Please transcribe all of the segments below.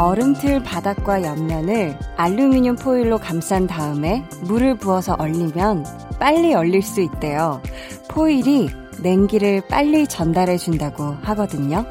얼음틀 바닥과 옆면을 알루미늄 포일로 감싼 다음에 물을 부어서 얼리면 빨리 얼릴 수 있대요. 포일이 냉기를 빨리 전달해 준다고 하거든요.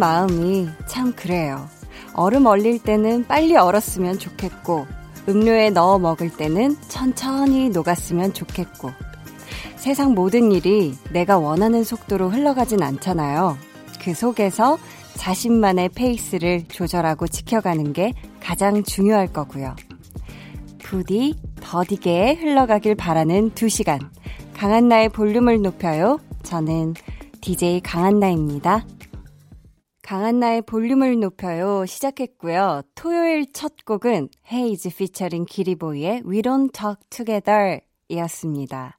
마음이 참 그래요. 얼음 얼릴 때는 빨리 얼었으면 좋겠고, 음료에 넣어 먹을 때는 천천히 녹았으면 좋겠고, 세상 모든 일이 내가 원하는 속도로 흘러가진 않잖아요. 그 속에서 자신만의 페이스를 조절하고 지켜가는 게 가장 중요할 거고요. 부디 더디게 흘러가길 바라는 두 시간. 강한나의 볼륨을 높여요. 저는 DJ 강한나입니다. 강한나의 볼륨을 높여요 시작했고요. 토요일 첫 곡은 헤이즈 피처링 기리보이의 We Don't Talk Together 이었습니다.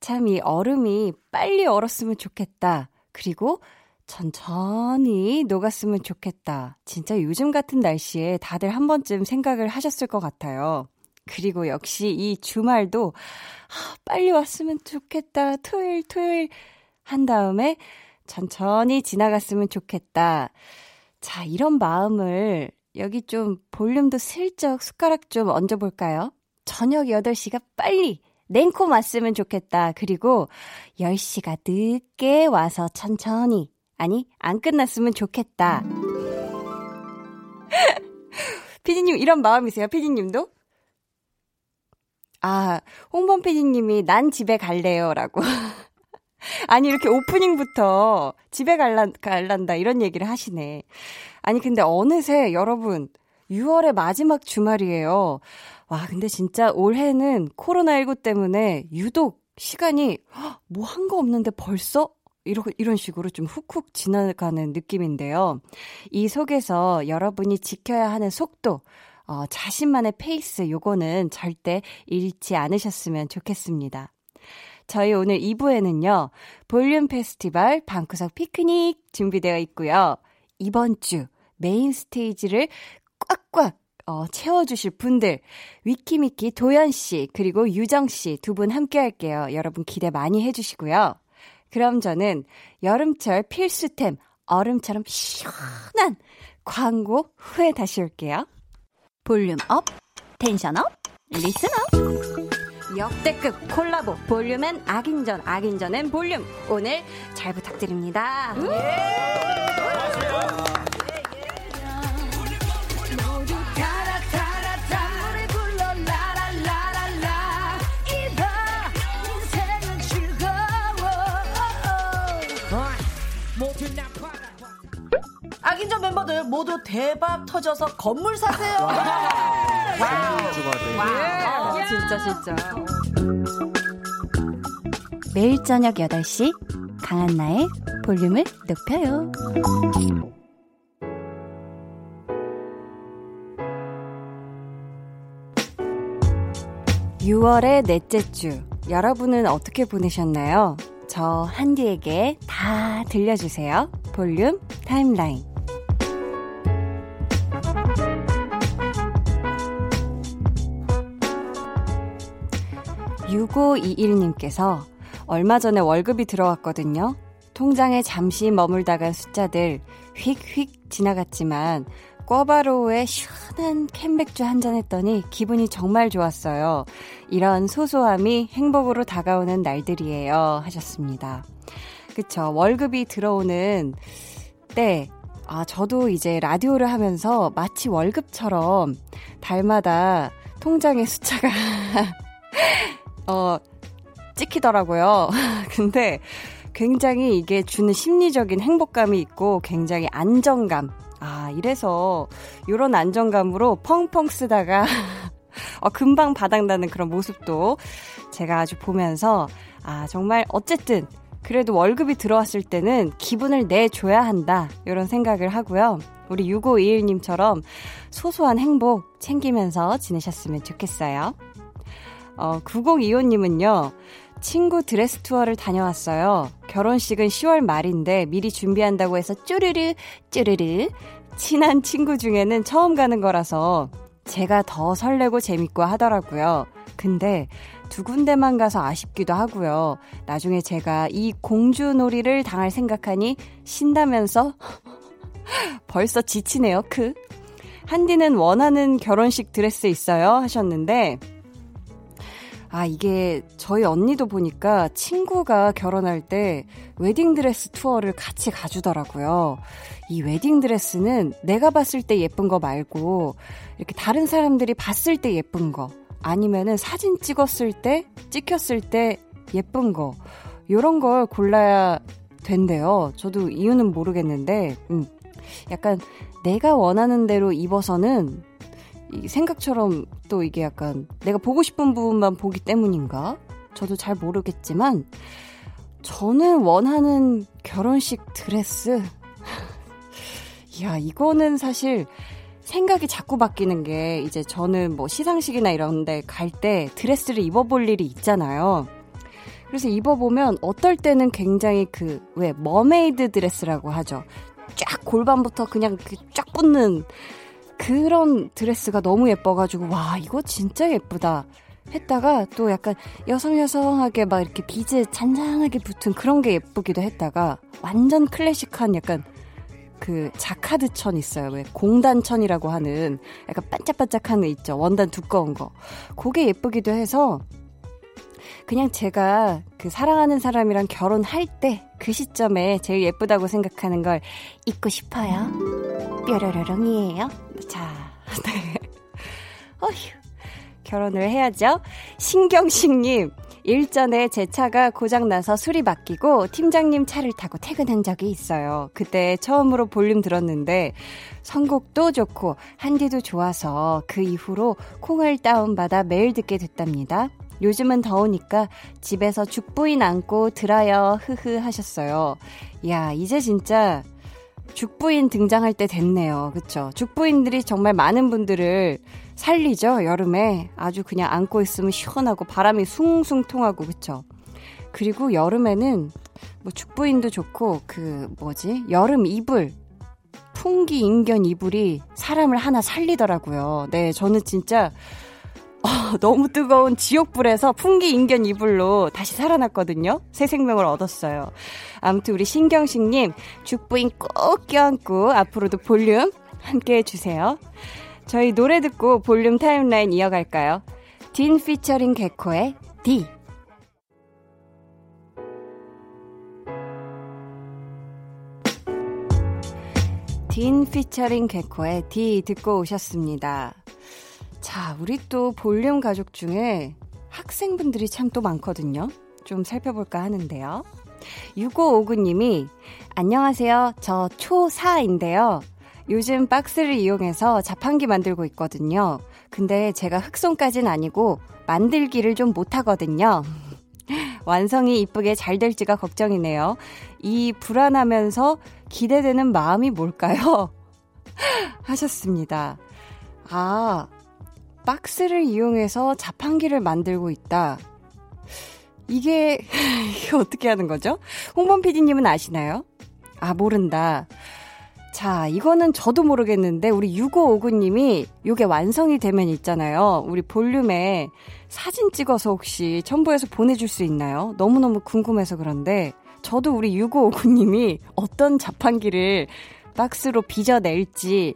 참 이 얼음이 빨리 얼었으면 좋겠다. 그리고 천천히 녹았으면 좋겠다. 진짜 요즘 같은 날씨에 다들 한 번쯤 생각을 하셨을 것 같아요. 그리고 역시 이 주말도 아, 빨리 왔으면 좋겠다. 토요일, 토요일 한 다음에 천천히 지나갔으면 좋겠다. 자, 이런 마음을 여기 좀 볼륨도 슬쩍 숟가락 좀 얹어볼까요? 저녁 8시가 빨리 냉코 왔으면 좋겠다. 그리고 10시가 늦게 와서 천천히, 아니, 안 끝났으면 좋겠다. 피디님, 이런 마음이세요? 피디님도? 아, 홍범 피디님이 난 집에 갈래요. 라고. 아니, 이렇게 오프닝부터 집에 갈란, 갈란다 이런 얘기를 하시네. 아니, 근데 어느새 여러분, 6월의 마지막 주말이에요. 와, 근데 진짜 올해는 코로나19 때문에 유독 시간이 뭐 한 거 없는데 벌써? 이런, 이런 식으로 좀 훅훅 지나가는 느낌인데요. 이 속에서 여러분이 지켜야 하는 속도, 어, 자신만의 페이스, 요거는 절대 잃지 않으셨으면 좋겠습니다. 저희 오늘 2부에는요, 볼륨 페스티벌 방구석 피크닉 준비되어 있고요. 이번 주 메인 스테이지를 꽉꽉 어, 채워주실 분들, 위키미키 도연씨, 그리고 유정씨 두 분 함께 할게요. 여러분 기대 많이 해주시고요. 그럼 저는 여름철 필수템, 얼음처럼 시원한 광고 후에 다시 올게요. Volume up, tension up, listen up. 역대급 콜라보 볼륨엔 악인전 악인전엔 볼륨 오늘 잘 부탁드립니다. 예. 악인전 멤버들 모두 대박 터져서 건물 사세요. 건물주가 돼. 와, 아, 진짜 진짜. 매일 저녁 8시 강한나의 볼륨을 높여요. 6월의 넷째 주 여러분은 어떻게 보내셨나요? 저 한디에게 다 들려주세요. 볼륨 타임라인 6521님께서 얼마 전에 월급이 들어왔거든요. 통장에 잠시 머물다간 숫자들 휙휙 지나갔지만 꿔바로우에 시원한 캔맥주 한 잔 했더니 기분이 정말 좋았어요. 이런 소소함이 행복으로 다가오는 날들이에요. 하셨습니다. 그쵸. 월급이 들어오는 때, 아, 저도 이제 라디오를 하면서 마치 월급처럼 달마다 통장의 숫자가 어, 찍히더라고요. 근데 굉장히 이게 주는 심리적인 행복감이 있고 굉장히 안정감. 아, 이래서 이런 안정감으로 펑펑 쓰다가 어, 금방 바닥나는 그런 모습도 제가 아주 보면서 아, 정말 어쨌든 그래도 월급이 들어왔을 때는 기분을 내줘야 한다. 이런 생각을 하고요. 우리 6521님처럼 소소한 행복 챙기면서 지내셨으면 좋겠어요. 어, 9025님은요. 친구 드레스 투어를 다녀왔어요. 결혼식은 10월 말인데 미리 준비한다고 해서 쪼르르 쪼르르 친한 친구 중에는 처음 가는 거라서 제가 더 설레고 재밌고 하더라고요. 근데 두 군데만 가서 아쉽기도 하고요. 나중에 제가 이 공주놀이를 당할 생각하니 신다면서 벌써 지치네요, 크. 한디는 원하는 결혼식 드레스 있어요? 하셨는데, 아, 이게 저희 언니도 보니까 친구가 결혼할 때 웨딩드레스 투어를 같이 가주더라고요. 이 웨딩드레스는 내가 봤을 때 예쁜 거 말고 이렇게 다른 사람들이 봤을 때 예쁜 거 아니면은 사진 찍었을 때, 찍혔을 때 예쁜 거 요런 걸 골라야 된대요. 저도 이유는 모르겠는데, 음. 약간 내가 원하는 대로 입어서는 이 생각처럼 또 이게 약간 내가 보고 싶은 부분만 보기 때문인가? 저도 잘 모르겠지만 저는 원하는 결혼식 드레스 야 이거는 사실 생각이 자꾸 바뀌는 게 이제 저는 뭐 시상식이나 이런 데 갈 때 드레스를 입어볼 일이 있잖아요. 그래서 입어보면 어떨 때는 굉장히 그 왜 mermaid 드레스라고 하죠. 쫙 골반부터 그냥 쫙 붙는 그런 드레스가 너무 예뻐가지고 와 이거 진짜 예쁘다 했다가 또 약간 여성여성하게 막 이렇게 비즈 잔잔하게 붙은 그런 게 예쁘기도 했다가 완전 클래식한 약간 그 자카드 천 있어요. 왜 공단천이라고 하는 약간 반짝반짝한 거 있죠. 원단 두꺼운 거. 그게 예쁘기도 해서 그냥 제가 그 사랑하는 사람이랑 결혼할 때 그 시점에 제일 예쁘다고 생각하는 걸 입고 싶어요. 뾰로로롱이에요. 자, 네. 어휴, 결혼을 해야죠. 신경식님, 일전에 제 차가 고장나서 수리 맡기고 팀장님 차를 타고 퇴근한 적이 있어요. 그때 처음으로 볼륨 들었는데 선곡도 좋고 한디도 좋아서 그 이후로 콩을 다운받아 매일 듣게 됐답니다. 요즘은 더우니까 집에서 죽부인 안고 들어요. 흐흐 하셨어요. 야, 이제 진짜 죽부인 등장할 때 됐네요. 그쵸? 죽부인들이 정말 많은 분들을 살리죠. 여름에 아주 그냥 안고 있으면 시원하고 바람이 숭숭 통하고 그쵸? 그리고 여름에는 뭐 죽부인도 좋고 그 뭐지? 여름 이불 풍기 인견 이불이 사람을 하나 살리더라고요. 네, 저는 진짜 어, 너무 뜨거운 지옥불에서 풍기 인견 이불로 다시 살아났거든요. 새 생명을 얻었어요. 아무튼 우리 신경식님 죽부인 꼭 껴안고 앞으로도 볼륨 함께 해주세요. 저희 노래 듣고 볼륨 타임라인 이어갈까요? 딘 피처링 개코의 D 딘 피처링 개코의 D 듣고 오셨습니다. 자, 우리 또 볼륨 가족 중에 학생분들이 참 또 많거든요. 좀 살펴볼까 하는데요. 6559님이, 안녕하세요. 저 초4인데요. 요즘 박스를 이용해서 자판기 만들고 있거든요. 근데 제가 흑손까진 아니고 만들기를 좀 못하거든요. 완성이 이쁘게 잘 될지가 걱정이네요. 이 불안하면서 기대되는 마음이 뭘까요? 하셨습니다. 아, 박스를 이용해서 자판기를 만들고 있다. 이게, 이게 어떻게 하는 거죠? 홍범 PD님은 아시나요? 아, 모른다. 자, 이거는 저도 모르겠는데, 우리 6559님이 요게 완성이 되면 있잖아요. 우리 볼륨에 사진 찍어서 혹시 첨부해서 보내줄 수 있나요? 너무너무 궁금해서 그런데, 저도 우리 6559님이 어떤 자판기를 박스로 빚어낼지,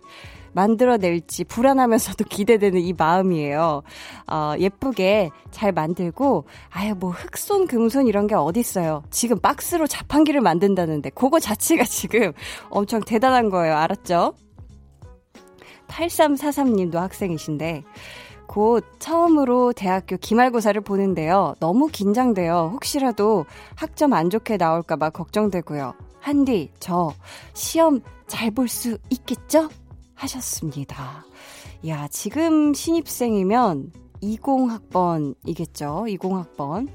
만들어낼지 불안하면서도 기대되는 이 마음이에요. 어, 예쁘게 잘 만들고, 아유, 뭐, 흑손, 금손 이런 게 어딨어요. 지금 박스로 자판기를 만든다는데, 그거 자체가 지금 엄청 대단한 거예요. 알았죠? 8343님도 학생이신데, 곧 처음으로 대학교 기말고사를 보는데요. 너무 긴장돼요. 혹시라도 학점 안 좋게 나올까봐 걱정되고요. 한디, 저 시험 잘 볼 수 있겠죠? 하셨습니다. 야, 지금 신입생이면 20학번이겠죠? 20학번.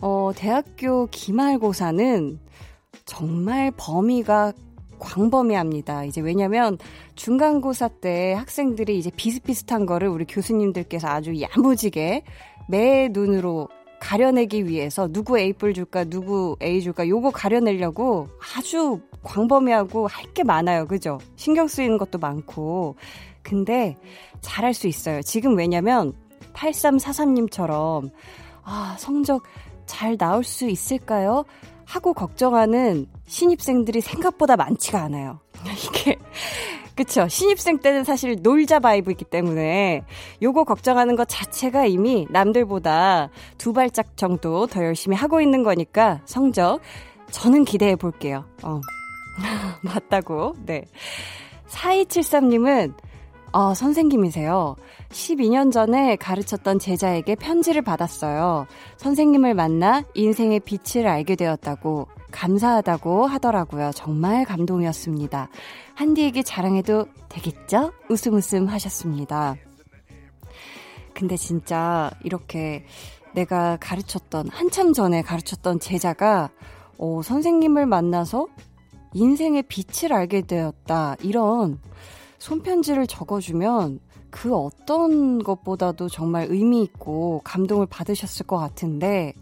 어, 대학교 기말고사는 정말 범위가 광범위합니다. 이제 왜냐면 중간고사 때 학생들이 이제 비슷비슷한 거를 우리 교수님들께서 아주 야무지게 매 눈으로 가려내기 위해서 누구 A뿔 줄까, 누구 A 줄까, 요거 가려내려고 아주 광범위하고 할 게 많아요. 그죠? 신경 쓰이는 것도 많고. 근데 잘할 수 있어요. 지금 왜냐면 8343님처럼 아, 성적 잘 나올 수 있을까요? 하고 걱정하는 신입생들이 생각보다 많지가 않아요. 이게 그쵸. 신입생 때는 사실 놀자 바이브이기 때문에 요거 걱정하는 것 자체가 이미 남들보다 두 발짝 정도 더 열심히 하고 있는 거니까 성적 저는 기대해 볼게요. 어. 맞다고. 네. 4273님은 어, 선생님이세요. 12년 전에 가르쳤던 제자에게 편지를 받았어요. 선생님을 만나 인생의 빛을 알게 되었다고 감사하다고 하더라고요. 정말 감동이었습니다. 한디에게 자랑해도 되겠죠? 웃음 웃음 하셨습니다. 근데 진짜 이렇게 내가 가르쳤던, 한참 전에 가르쳤던 제자가, 어, 선생님을 만나서 인생의 빛을 알게 되었다. 이런 손편지를 적어주면 그 어떤 것보다도 정말 의미 있고 감동을 받으셨을 것 같은데,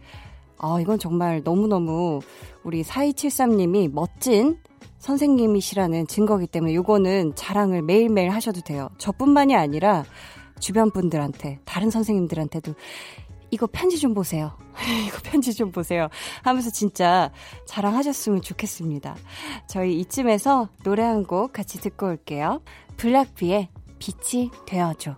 아, 이건 정말 너무너무 우리 4273님이 멋진 선생님이시라는 증거기 때문에 요거는 자랑을 매일매일 하셔도 돼요. 저뿐만이 아니라 주변 분들한테, 다른 선생님들한테도 이거 편지 좀 보세요. 이거 편지 좀 보세요. 하면서 진짜 자랑하셨으면 좋겠습니다. 저희 이쯤에서 노래 한 곡 같이 듣고 올게요. 블락비의 빛이 되어줘.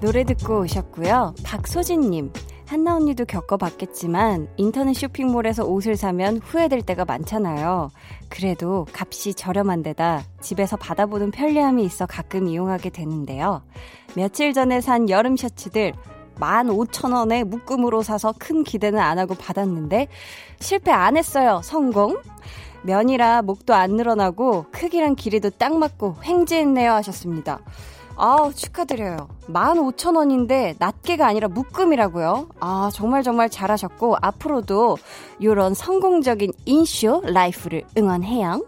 노래 듣고 오셨고요. 박소진님. 한나 언니도 겪어봤겠지만 인터넷 쇼핑몰에서 옷을 사면 후회될 때가 많잖아요. 그래도 값이 저렴한 데다 집에서 받아보는 편리함이 있어 가끔 이용하게 되는데요. 며칠 전에 산 여름 셔츠들 15,000원에 묶음으로 사서 큰 기대는 안 하고 받았는데 실패 안 했어요. 성공. 면이라 목도 안 늘어나고 크기랑 길이도 딱 맞고 횡재했네요 하셨습니다. 아우, 축하드려요. 15,000원인데 낱개가 아니라 묶음이라고요. 아, 정말 정말 잘하셨고, 앞으로도 이런 성공적인 인쇼 라이프를 응원해요.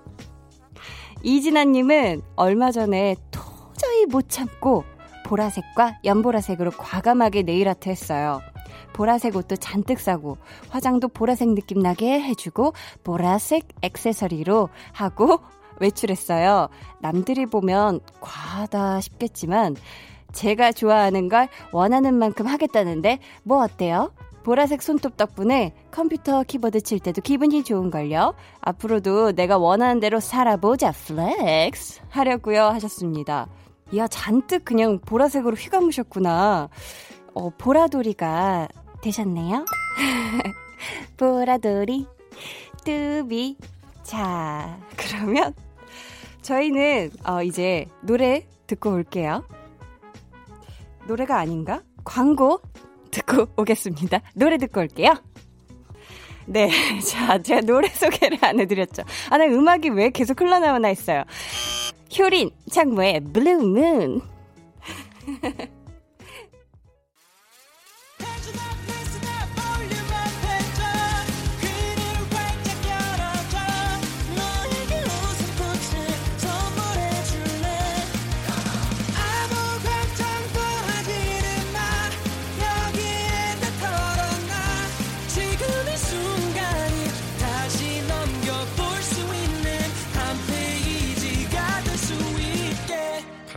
이진아님은 얼마 전에 도저히 못 참고 보라색과 연보라색으로 과감하게 네일 아트 했어요. 보라색 옷도 잔뜩 사고 화장도 보라색 느낌 나게 해주고 보라색 액세서리로 하고 외출했어요. 남들이 보면 과하다 싶겠지만 제가 좋아하는 걸 원하는 만큼 하겠다는데 뭐 어때요? 보라색 손톱 덕분에 컴퓨터 키보드 칠 때도 기분이 좋은걸요. 앞으로도 내가 원하는 대로 살아보자 flex 하려고요 하셨습니다. 이야 잔뜩 그냥 보라색으로 휘감으셨구나. 어, 보라돌이가 되셨네요. 보라돌이 뚜비 자 그러면 저희는 어, 이제 노래 듣고 올게요. 노래가 아닌가? 광고 듣고 오겠습니다. 노래 듣고 올게요. 네. 자, 제가 노래 소개를 안 해드렸죠. 아, 나 음악이 왜 계속 흘러나오나 했어요. 효린, 창모의 Blue Moon.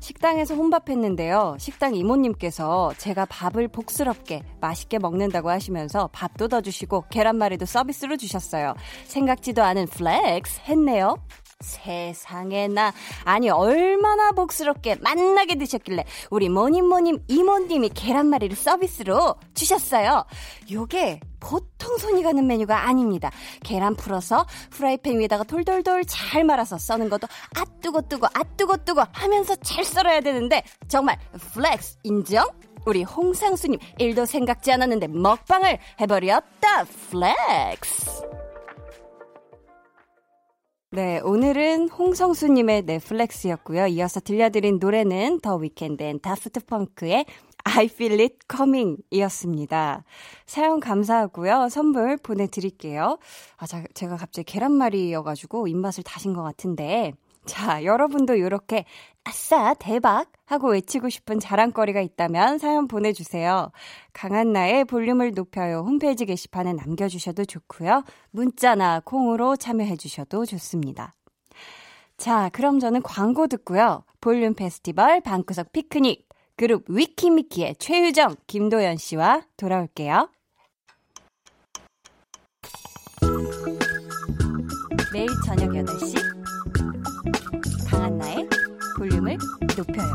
식당에서 혼밥했는데요. 식당 이모님께서 제가 밥을 복스럽게 맛있게 먹는다고 하시면서 밥도 더 주시고 계란말이도 서비스로 주셨어요. 생각지도 않은 flex 했네요. 세상에 나 아니 얼마나 복스럽게 맛나게 드셨길래 우리 뭐님 뭐님 이모님이 계란말이를 서비스로 주셨어요. 요게 보통 손이 가는 메뉴가 아닙니다. 계란 풀어서 프라이팬 위에다가 돌돌돌 잘 말아서 써는 것도 아아 뜨거 뜨거 하면서 잘 썰어야 되는데 정말 flex 인정? 우리 홍성수님 일도 생각지 않았는데 먹방을 해버렸다 flex 네, 오늘은 홍성수님의 내 flex였고요. 이어서 들려드린 노래는 더 위켄드 and 다프트 펑크의 I Feel It Coming 이었습니다. 사연 감사하고요. 선물 보내드릴게요. 아, 자, 제가 갑자기 계란말이여가지고 입맛을 다신 것 같은데. 자, 여러분도 이렇게 아싸, 대박! 하고 외치고 싶은 자랑거리가 있다면 사연 보내주세요. 강한나의 볼륨을 높여요 홈페이지 게시판에 남겨주셔도 좋고요. 문자나 콩으로 참여해주셔도 좋습니다. 자, 그럼 저는 광고 듣고요. 볼륨 페스티벌 방구석 피크닉 그룹 위키미키의 최유정, 김도연 씨와 돌아올게요. 매일 저녁 8시 강한나의 볼륨을 높여요.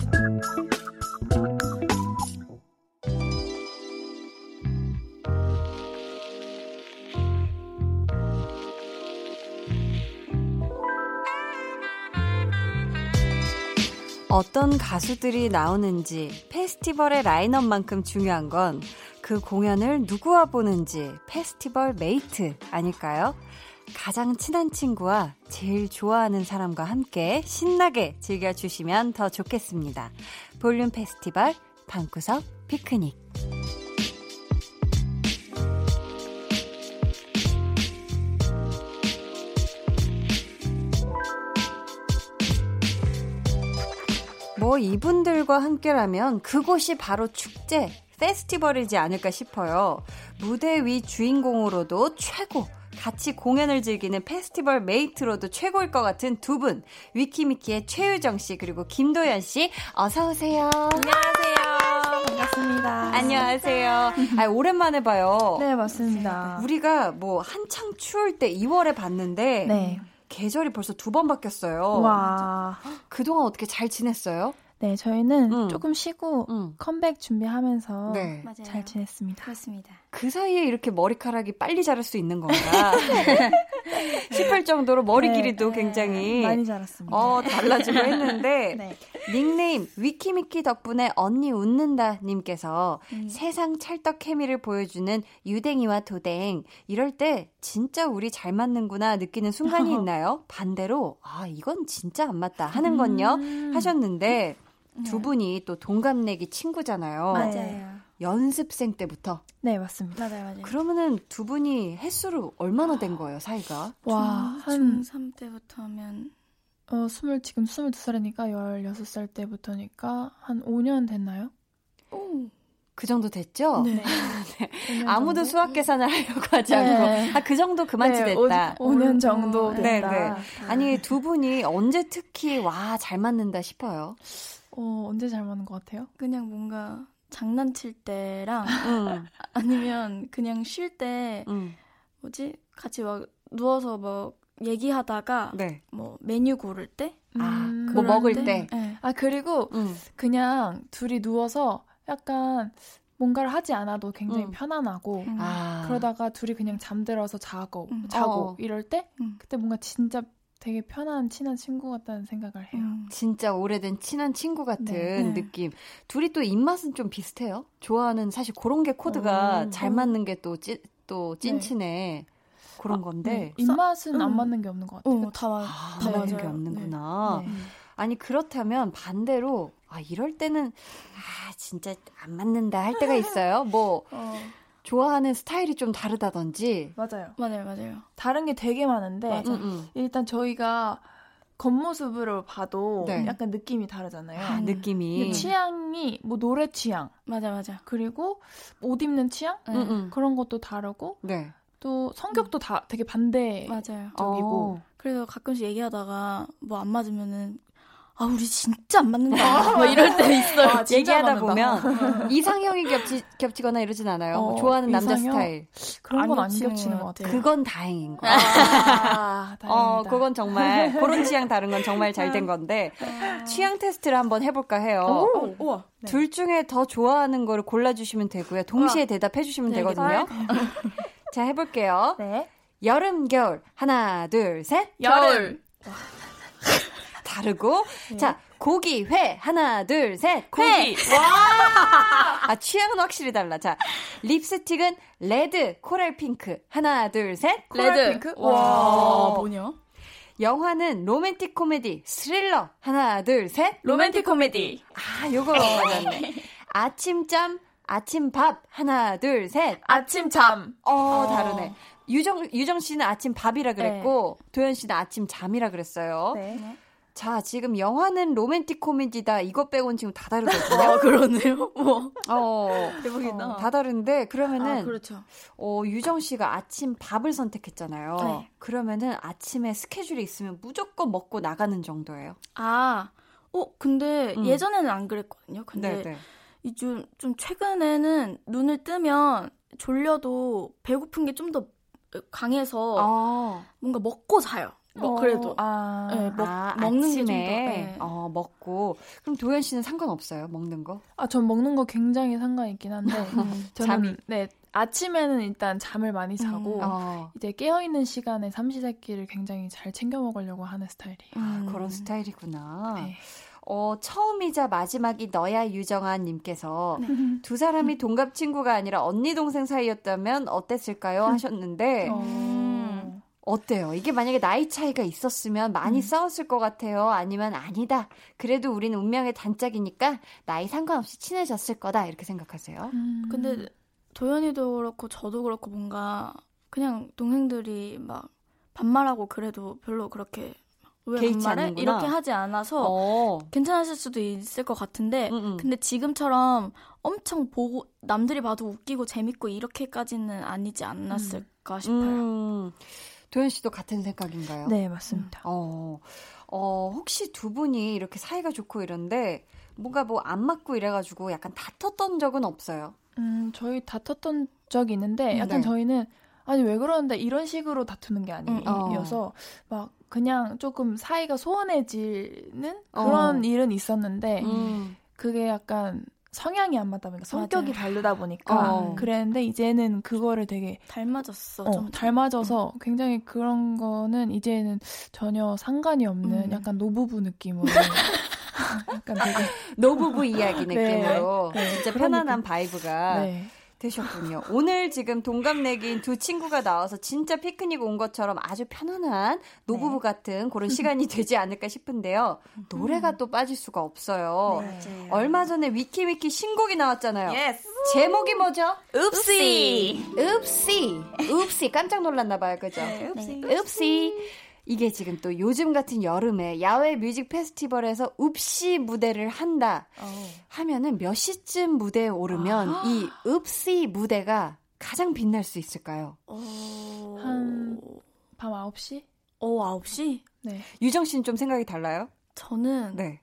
어떤 가수들이 나오는지 페스티벌의 라인업만큼 중요한 건 그 공연을 누구와 보는지 페스티벌 mate 아닐까요? 가장 친한 친구와 제일 좋아하는 사람과 함께 신나게 즐겨주시면 더 좋겠습니다. 볼륨 페스티벌 방구석 피크닉. 뭐 이분들과 함께라면 그곳이 바로 축제, 페스티벌이지 않을까 싶어요. 무대 위 주인공으로도 최고, 같이 공연을 즐기는 페스티벌 mate로도 최고일 것 같은 두 분. 위키미키의 최유정 씨 그리고 김도연 씨 어서 오세요. 안녕하세요. 반갑습니다. 안녕하세요. 아, 오랜만에 봐요. 네, 맞습니다. 우리가 뭐 한창 추울 때 2월에 봤는데 네. 계절이 벌써 두 번 바뀌었어요. 와. 그동안 어떻게 잘 지냈어요? 네, 저희는 음. 조금 쉬고 음. 컴백 준비하면서 네. 맞아요. 잘 지냈습니다. 그렇습니다. 그 사이에 이렇게 머리카락이 빨리 자랄 수 있는 건가 싶을 정도로 머리 네, 길이도 네, 굉장히 많이 자랐습니다. 어, 달라지고 했는데 네. 닉네임 위키미키 덕분에 언니 웃는다 님께서 음. 세상 찰떡 케미를 보여주는 유댕이와 도댕 이럴 때 진짜 우리 잘 맞는구나 느끼는 순간이 있나요? 반대로 아 이건 진짜 안 맞다 하는 건요 음. 하셨는데 두 분이 또 동갑내기 친구잖아요. 네. 맞아요. 연습생 때부터 네, 맞습니다. 맞아요, 맞아요. 그러면은 두 분이 횟수로 얼마나 된 거예요 사이가? 와, 한 중3 때부터 하면 어, 스물 지금 22살이니까 16살 때부터니까 한 5년 됐나요? 오. 그 정도 됐죠? 네. 아무도 수학 계산을 하려고 하지 네. 않고 아그 정도 그만치 됐다. 5 년 정도 네, 됐다. 네. 아니 두 분이 언제 특히 와 잘 맞는다 싶어요. 어, 언제 잘 맞는 것 같아요? 그냥 뭔가 장난칠 때랑 응, 아니면 그냥 쉴때 응, 뭐지 같이 막 누워서 뭐 얘기하다가 네. 뭐 메뉴 고를 때 아, 음. 뭐 그럴 먹을 때. 네. 아, 그리고 응, 그냥 둘이 누워서 약간 뭔가를 하지 않아도 굉장히 음. 편안하고 음. 아, 그러다가 둘이 그냥 잠들어서 자고 음. 자고 어. 이럴 때 음. 그때 뭔가 진짜 되게 편한 친한 친구 같다는 생각을 해요. 음. 진짜 오래된 친한 친구 같은 네, 네. 느낌. 둘이 또 입맛은 좀 비슷해요. 좋아하는 사실 그런 게 코드가 어. 잘 맞는 게또또 네. 찐친의 그런 건데. 입맛은 안 음. 맞는 게 없는 것 같아요. 어, 다, 맞, 아, 다 맞는 맞아요. 게 없는구나. 네. 아니 그렇다면 반대로 아 이럴 때는 아 진짜 안 맞는다 할 때가 있어요. 뭐 어, 좋아하는 스타일이 좀 다르다든지. 맞아요. 맞아요, 맞아요. 다른 게 되게 많은데 맞아. 응, 응. 일단 저희가 겉모습으로 봐도 네. 약간 느낌이 다르잖아요. 아, 느낌이. 취향이 뭐 노래 취향 맞아, 맞아. 그리고 옷 입는 취향 네. 응, 응. 그런 것도 다르고 네. 또 성격도 다 되게 반대 맞아요. 그래서 가끔씩 얘기하다가 뭐 안 맞으면은 아 우리 진짜 안 맞는다. 뭐 이럴 때 있어요. 아, 얘기하다 맞는다. 보면 이상형이 겹치, 겹치거나 이러진 않아요. 어, 좋아하는 남자 이상형? 스타일. 그런 건 안 겹치는 것것 같아요. 그건 다행인 거야. 아, 다행이다. 어, 그건 정말 그런 취향 다른 건 정말 잘 된 건데 취향 테스트를 한번 해볼까 해요. 오, 우와. 둘 중에 더 좋아하는 거를 골라주시면 되고요. 동시에 대답해 주시면 네, 되거든요. 자, 해볼게요. 네. 여름, 겨울. 하나, 둘, 셋. 여름. 다르고. 자, 고기, 회. 하나, 둘, 셋. 회. 아, 취향은 확실히 달라. 자, 립스틱은 red, coral 핑크. 하나, 둘, 셋. red. 핑크? 와, 와. 뭐냐? 영화는 로맨틱 코미디, 스릴러. 하나, 둘, 셋. 로맨틱 코미디. 아, 요거 맞았네. 아침잠, 아침밥. 하나, 둘, 셋. 아침 잠. 어, 다르네. 유정, 유정 씨는 아침 밥이라 그랬고, 도현 씨는 아침 잠이라 그랬어요. 네. 자, 지금 영화는 로맨틱 코미디다. 이것 빼고는 지금 다 다르거든요. 아, 그러네요. 뭐. 어, 대박이다. 어, 다 다른데, 그러면은, 아, 그렇죠. 어, 유정 씨가 아침 밥을 선택했잖아요. 네. 그러면은 아침에 스케줄이 있으면 무조건 먹고 나가는 정도예요. 아, 어, 근데 음. 예전에는 안 그랬거든요. 근데 네. 이 좀, 좀 최근에는 눈을 뜨면 졸려도 배고픈 게 좀 더 강해서 어, 뭔가 먹고 자요. 뭐 어, 그래도 아, 네, 먹, 아, 먹는 게 좀 더. 네. 어, 먹고. 그럼 도현 씨는 상관없어요, 먹는 거? 아, 전 먹는 거 굉장히 상관 있긴 한데 저는 잠이. 네 아침에는 일단 잠을 많이 자고 어, 이제 깨어 있는 시간에 삼시세끼를 굉장히 잘 챙겨 먹으려고 하는 스타일이에요. 음. 그런 스타일이구나. 네. 어, 처음이자 마지막이 너야 유정아 님께서 네. 두 사람이 동갑 친구가 아니라 언니 동생 사이였다면 어땠을까요? 하셨는데 어. 어때요? 이게 만약에 나이 차이가 있었으면 많이 싸웠을 것 같아요. 아니면 아니다. 그래도 우리는 운명의 단짝이니까 나이 상관없이 친해졌을 거다. 이렇게 생각하세요. 음. 근데 도현이도 그렇고 저도 그렇고 뭔가 그냥 동생들이 막 반말하고 그래도 별로 그렇게 왜 반말해? 않는구나. 이렇게 하지 않아서 어. 괜찮으실 수도 있을 것 같은데 음, 음. 근데 지금처럼 엄청 보고 남들이 봐도 웃기고 재밌고 이렇게까지는 아니지 않았을까 싶어요. 음, 도현 씨도 같은 생각인가요? 네 맞습니다. 어, 어, 혹시 두 분이 이렇게 사이가 좋고 이런데 뭔가 뭐 안 맞고 이래가지고 약간 다퉜던 적은 없어요. 음 저희 다퉜던 적이 있는데 약간 네. 저희는 아니 왜 그러는데 이런 식으로 다투는 게 음, 어. 아니어서 막 그냥 조금 사이가 소원해지는 어. 그런 일은 있었는데 음. 그게 약간 성향이 안 맞다 보니까 성격이 다르다 보니까 어. 그랬는데 이제는 그거를 되게 닮아졌어. 어, 좀. 닮아져서 굉장히 그런 거는 이제는 전혀 상관이 없는 음. 약간 노부부 느낌으로 약간 되게 노부부 이야기 느낌으로 네, 진짜 그런 편안한 느낌. vibe가 네. 되셨군요. 오늘 지금 동갑내기인 두 친구가 나와서 진짜 피크닉 온 것처럼 아주 편안한 노부부 같은 그런 시간이 되지 않을까 싶은데요. 노래가 또 빠질 수가 없어요. 네. 얼마 전에 위키미키 신곡이 나왔잖아요. 제목이 뭐죠? Oopsy. Oopsy. Oopsy. 깜짝 놀랐나 봐요. 그죠? Oopsy. Oopsy. 이게 지금 또 요즘 같은 여름에 야외 뮤직 페스티벌에서 읍시 무대를 한다 하면은 몇 시쯤 무대에 오르면 이 읍시 무대가 가장 빛날 수 있을까요? 어... 한- 밤 9시? 어, 9시? 네. 유정 씨는 좀 생각이 달라요? 저는 네.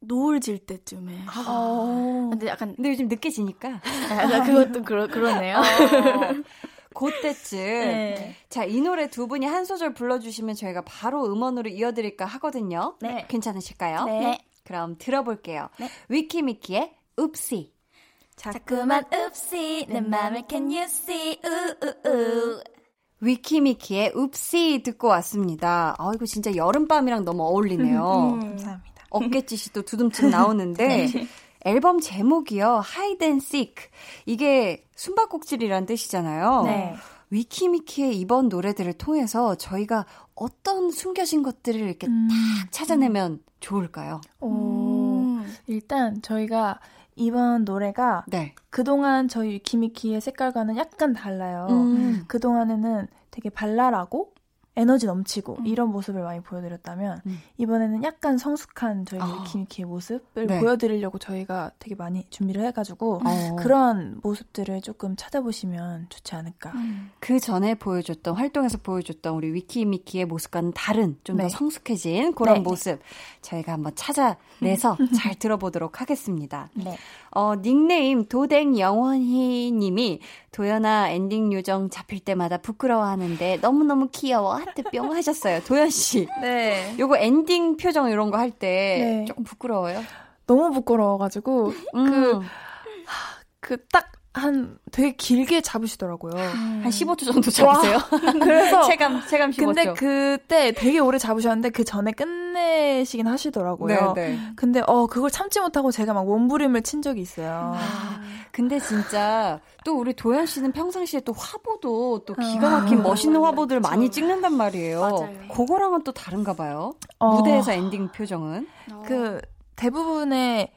노을 질 때쯤에. 어. 근데 약간 근데 요즘 늦게 지니까 약간 그것도 그러, 그러네요. 그때쯤 네. 자, 이 노래 두 분이 한 소절 불러주시면 저희가 바로 음원으로 이어드릴까 하거든요. 네. 괜찮으실까요? 네. 그럼 들어볼게요. 네. 위키미키의 읍시. 자꾸만 읍시 내 맘을 can you see 우우우 위키미키의 읍시 듣고 왔습니다. 아, 이거 진짜 여름밤이랑 너무 어울리네요. 감사합니다. 어깨짓이 또 두둠집 나오는데 앨범 제목이요. Hide and Seek. 이게 숨바꼭질이란 뜻이잖아요. 네. 위키미키의 이번 노래들을 통해서 저희가 어떤 숨겨진 것들을 이렇게 음. 딱 찾아내면 좋을까요? 오. 음. 일단 저희가 이번 노래가 네. 그동안 저희 위키미키의 색깔과는 약간 달라요. 음. 그동안에는 되게 발랄하고 에너지 넘치고 음. 이런 모습을 많이 보여드렸다면 음. 이번에는 약간 성숙한 저희 아. 위키미키의 모습을 네. 보여드리려고 저희가 되게 많이 준비를 해가지고 어. 그런 모습들을 조금 찾아보시면 좋지 않을까. 음. 그 전에 보여줬던 활동에서 보여줬던 우리 위키미키의 모습과는 다른 좀더 네. 성숙해진 그런 네. 모습 저희가 한번 찾아내서 잘 들어보도록 하겠습니다. 네. 어, 닉네임 도댕 영원히 님이 도연아 엔딩 요정 잡힐 때마다 부끄러워하는데 너무너무 귀여워 하트 뿅 하셨어요. 도연 씨. 네. 요거 엔딩 표정 이런 거 할때 네. 조금 부끄러워요? 너무 부끄러워가지고 음, 그딱 한 되게 길게 잡으시더라고요. 한 15초 정도 잡으세요. 그래서 체감 체감 15초. 근데 그때 되게 오래 잡으셨는데 그 전에 끝내시긴 하시더라고요. 네, 네. 근데 어 그걸 참지 못하고 제가 막 몸부림을 친 적이 있어요. 아, 근데 진짜 또 우리 도연 씨는 평상시에 또 화보도 또 기가 막힌 멋있는 화보들 많이 찍는단 말이에요. 맞아요. 그거랑은 또 다른가 봐요. 어, 무대에서 엔딩 표정은. 그 대부분의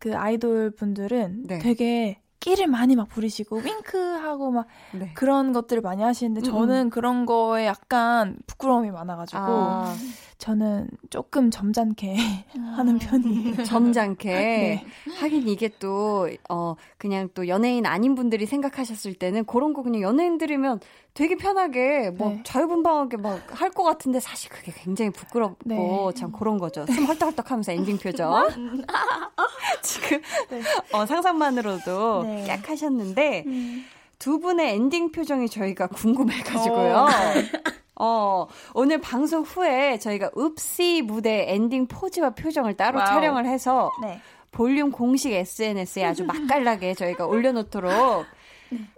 그 아이돌 분들은 네. 되게 끼를 많이 막 부리시고 윙크하고 막 네. 그런 것들을 많이 하시는데 음, 저는 그런 거에 약간 부끄러움이 많아가지고 아, 저는 조금 점잖게 하는 편이에요. 점잖게. 네. 하긴 이게 또, 어, 그냥 또 연예인 아닌 분들이 생각하셨을 때는 그런 거 그냥 연예인들이면 되게 편하게 뭐 네. 자유분방하게 막 할 것 같은데 사실 그게 굉장히 부끄럽고 네. 참 그런 거죠. 숨 헐떡헐떡 하면서 엔딩 표정. 지금 어, 상상만으로도 네. 꺅 하셨는데 두 분의 엔딩 표정이 저희가 궁금해가지고요. 어, 오늘 방송 후에 저희가 Oopsy 무대 엔딩 포즈와 표정을 따로 wow. 촬영을 해서 네. 볼륨 공식 SNS에 아주 맛깔나게 저희가 올려놓도록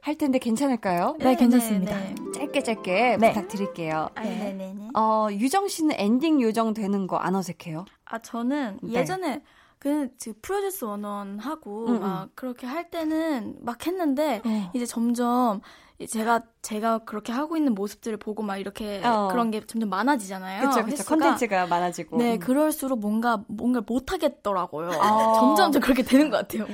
할 텐데 괜찮을까요? 네, 괜찮습니다. 네, 네. 짧게 짧게 네. 부탁드릴게요. 아, 네네네. 어, 유정 씨는 엔딩 요정 되는 거 안 어색해요? 아 저는 네. 예전에 그 지금 Produce One O One 하고 음, 막 그렇게 할 때는 막 했는데 어. 이제 점점 이 제가 제가 그렇게 하고 있는 모습들을 보고 막 이렇게 어. 그런 게 점점 많아지잖아요. 그쵸. 횟수가. 컨텐츠가 많아지고. 네, 음. 그럴수록 뭔가 뭔가 못 하겠더라고요. 아. 점점 좀 그렇게 되는 것 같아요.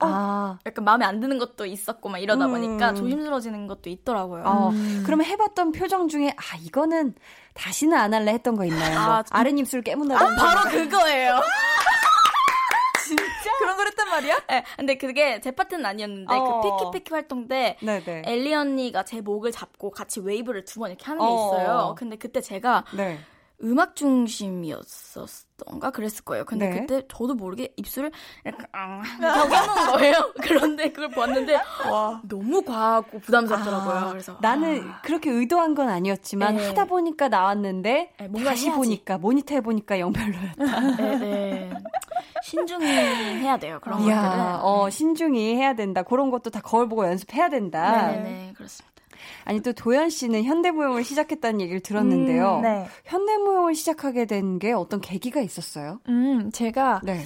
어, 아, 약간 마음에 안 드는 것도 있었고 막 이러다 음. 보니까 조심스러워지는 것도 있더라고요. 어, 음. 그러면 해봤던 표정 중에, 아, 이거는 다시는 안 할래 했던 거 있나요? 뭐, 아, 아랫입술 깨문다든지. 바로 그거예요. 했단 말이야? 네, 근데 그게 제 파트는 아니었는데 어. 그 Picky Picky 활동 때 네네. 엘리 언니가 제 목을 잡고 같이 웨이브를 두 번 이렇게 하는 게 어. 있어요. 근데 그때 제가 네. 음악 중심이었었던가 그랬을 거예요. 근데 네. 그때 저도 모르게 입술을 이렇게 앙 하고 해놓은 거예요. 그런데 그걸 봤는데 너무 과하고 부담스럽더라고요. 아, 그래서 나는 그렇게 의도한 건 아니었지만 네. 하다 보니까 나왔는데 네, 뭔가 다시 해야지. 보니까 모니터 해보니까 영 별로였다. 네, 네. 신중히 해야 돼요. 그런 것들은. 이야, 어, 신중히 해야 된다. 그런 것도 다 거울 보고 연습해야 된다. 네네 그렇습니다. 아니 또 도연 씨는 현대무용을 시작했다는 얘기를 들었는데요. 음, 네. 현대무용을 시작하게 된 게 어떤 계기가 있었어요? 음, 제가 네.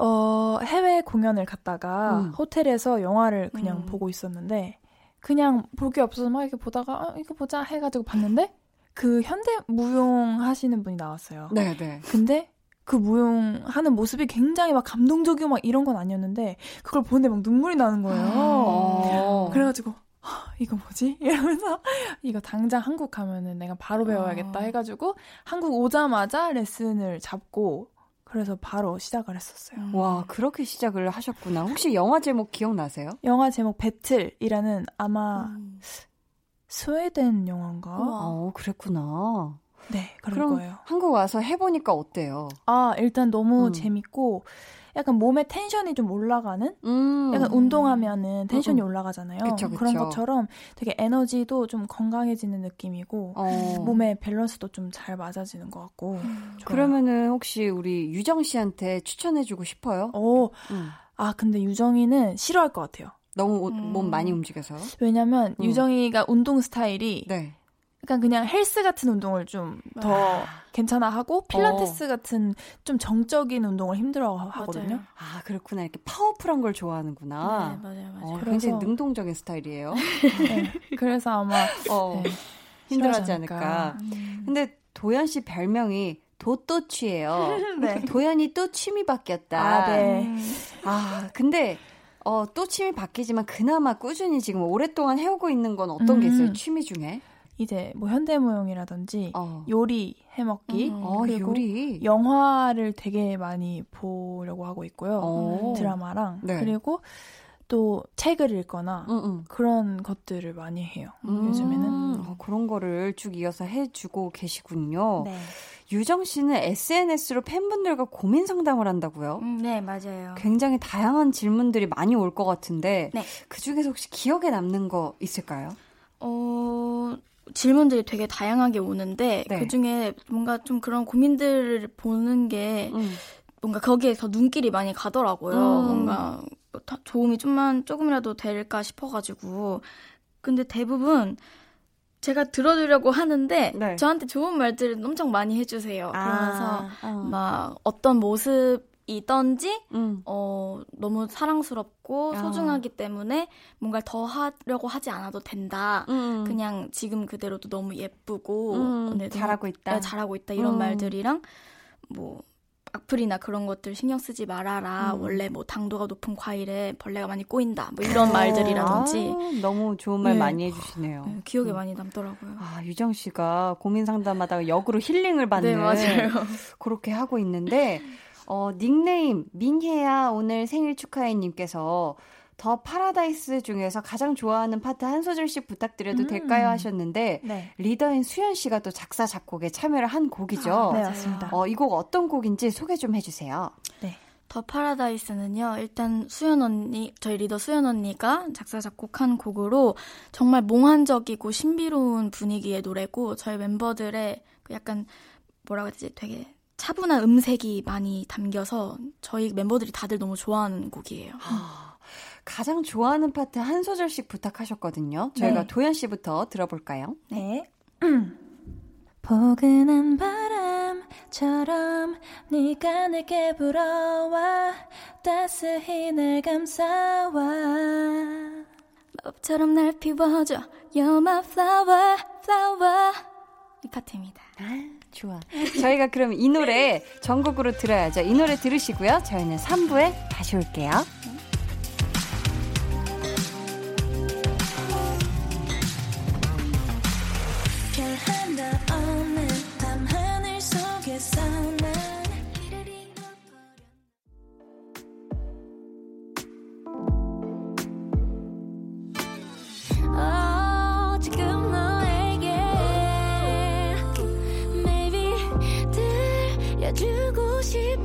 어, 해외 공연을 갔다가 음. 호텔에서 영화를 그냥 음. 보고 있었는데 그냥 볼 게 없어서 막 이렇게 보다가 어, 이거 보자 해가지고 봤는데 그 현대 무용 하시는 분이 나왔어요. 네, 네. 근데 그 무용 하는 모습이 굉장히 막 감동적이고 막 이런 건 아니었는데 그걸 보는데 막 눈물이 나는 거예요. 어. 그래가지고 하, 이거 뭐지? 이러면서 이거 당장 한국 가면은 내가 바로 배워야겠다 어. 해가지고 한국 오자마자 레슨을 잡고 그래서 바로 시작을 했었어요. 와, 그렇게 시작을 하셨구나. 혹시 영화 제목 기억나세요? 영화 제목 배틀이라는 아마 음. 스웨덴 영화인가? 우와. 어, 그랬구나. 네, 그럴 거예요. 한국 와서 해보니까 어때요? 아, 일단 너무 음. 재밌고 약간 몸에 텐션이 좀 올라가는 음. 약간 운동하면은 텐션이 음, 음. 올라가잖아요. 그쵸, 그쵸. 런 것처럼 되게 에너지도 좀 건강해지는 느낌이고 어. 몸의 밸런스도 좀 잘 맞아지는 것 같고. 좋아요. 그러면은 혹시 우리 유정 씨한테 추천해주고 싶어요? 오, 음. 아 근데 유정이는 싫어할 것 같아요. 너무 옷- 음. 몸 많이 움직여서. 왜냐면 음. 유정이가 운동 스타일이 네. 약간 그냥 헬스 같은 운동을 좀더 아. 괜찮아 하고 필라테스 같은 좀 정적인 운동을 힘들어 하거든요. 아, 그렇구나. 이렇게 파워풀한 걸 좋아하는구나. 네, 맞아요, 맞아요. 어, 굉장히 능동적인 스타일이에요. 네. 그래서 아마 어, 네, 힘들하지 싫어하지 않을까. 음. 근데 도연 씨 별명이 도또취예요. 네. 도연이 또 취미 바뀌었다. 아, 네. 음. 아, 근데 어, 또 취미 바뀌지만 그나마 꾸준히 지금 오랫동안 해오고 있는 건 어떤 게 있어요? 음. 취미 중에? 이제 뭐 현대무용이라든지 어. 요리 해먹기 음. 어, 그리고 요리. 영화를 되게 많이 보려고 하고 있고요. 어. 드라마랑 네. 그리고 또 책을 읽거나 응, 응. 그런 것들을 많이 해요. 음, 요즘에는. 어, 그런 거를 쭉 이어서 해주고 계시군요. 네. 유정 씨는 SNS로 팬분들과 고민 상담을 한다고요? 음, 네, 맞아요. 굉장히 다양한 질문들이 많이 올 것 같은데 네. 그 중에서 혹시 기억에 남는 거 있을까요? 어, 질문들이 되게 다양하게 오는데 네. 그 중에 뭔가 좀 그런 고민들을 보는 게 음. 뭔가 거기에 더 눈길이 많이 가더라고요. 음. 뭔가 다- 도움이 좀만 조금이라도 될까 싶어가지고 근데 대부분 제가 들어주려고 하는데 네. 저한테 좋은 말들을 엄청 많이 해주세요. 그러면서 아, 어. 막 어떤 모습 이던지 음. 어, 너무 사랑스럽고 아. 소중하기 때문에 뭔가 더 하려고 하지 않아도 된다. 음. 그냥 지금 그대로도 너무 예쁘고 음, 네, 너무- 잘하고 있다. 네, 잘하고 있다 이런 음. 말들이랑 뭐 악플이나 그런 것들 신경 쓰지 말아라. 음. 원래 뭐 당도가 높은 과일에 벌레가 많이 꼬인다. 뭐 이런 말들이라든지 아, 너무 좋은 말 네. 많이 해주시네요. 네, 기억에 음. 많이 남더라고요. 아, 유정 씨가 고민 상담하다가 역으로 힐링을 받는 네, 맞아요. 그렇게 하고 있는데 어, 닉네임 민혜야 오늘 생일 축하해 님께서 The Paradise 중에서 가장 좋아하는 파트 한 소절씩 부탁드려도 음. 될까요 하셨는데 네. 리더인 수연 씨가 또 작사 작곡에 참여를 한 곡이죠. 네, 맞아요. 맞습니다. 어, 이 곡 어떤 곡인지 소개 좀 해주세요. 더 파라다이스는요, 일단 수연 언니, 저희 리더 수연 언니가 작사, 작곡한 곡으로 정말 몽환적이고 신비로운 분위기의 노래고, 저희 멤버들의 그 약간, 뭐라고 해야 되지, 되게 차분한 음색이 많이 담겨서 저희 멤버들이 다들 너무 좋아하는 곡이에요. 가장 좋아하는 파트 한 소절씩 부탁하셨거든요. 저희가 네. 도현 씨부터 들어볼까요? 네. 포근한 바람처럼 네가 내게 불어와 따스히 날 감싸와 마법처럼 날 피워줘, You're my flower, flower. 이 파트입니다. 좋아. 저희가 그럼 이 노래 전곡으로 들어야죠. 이 노래 들으시고요. 저희는 3부에 다시 올게요. 들려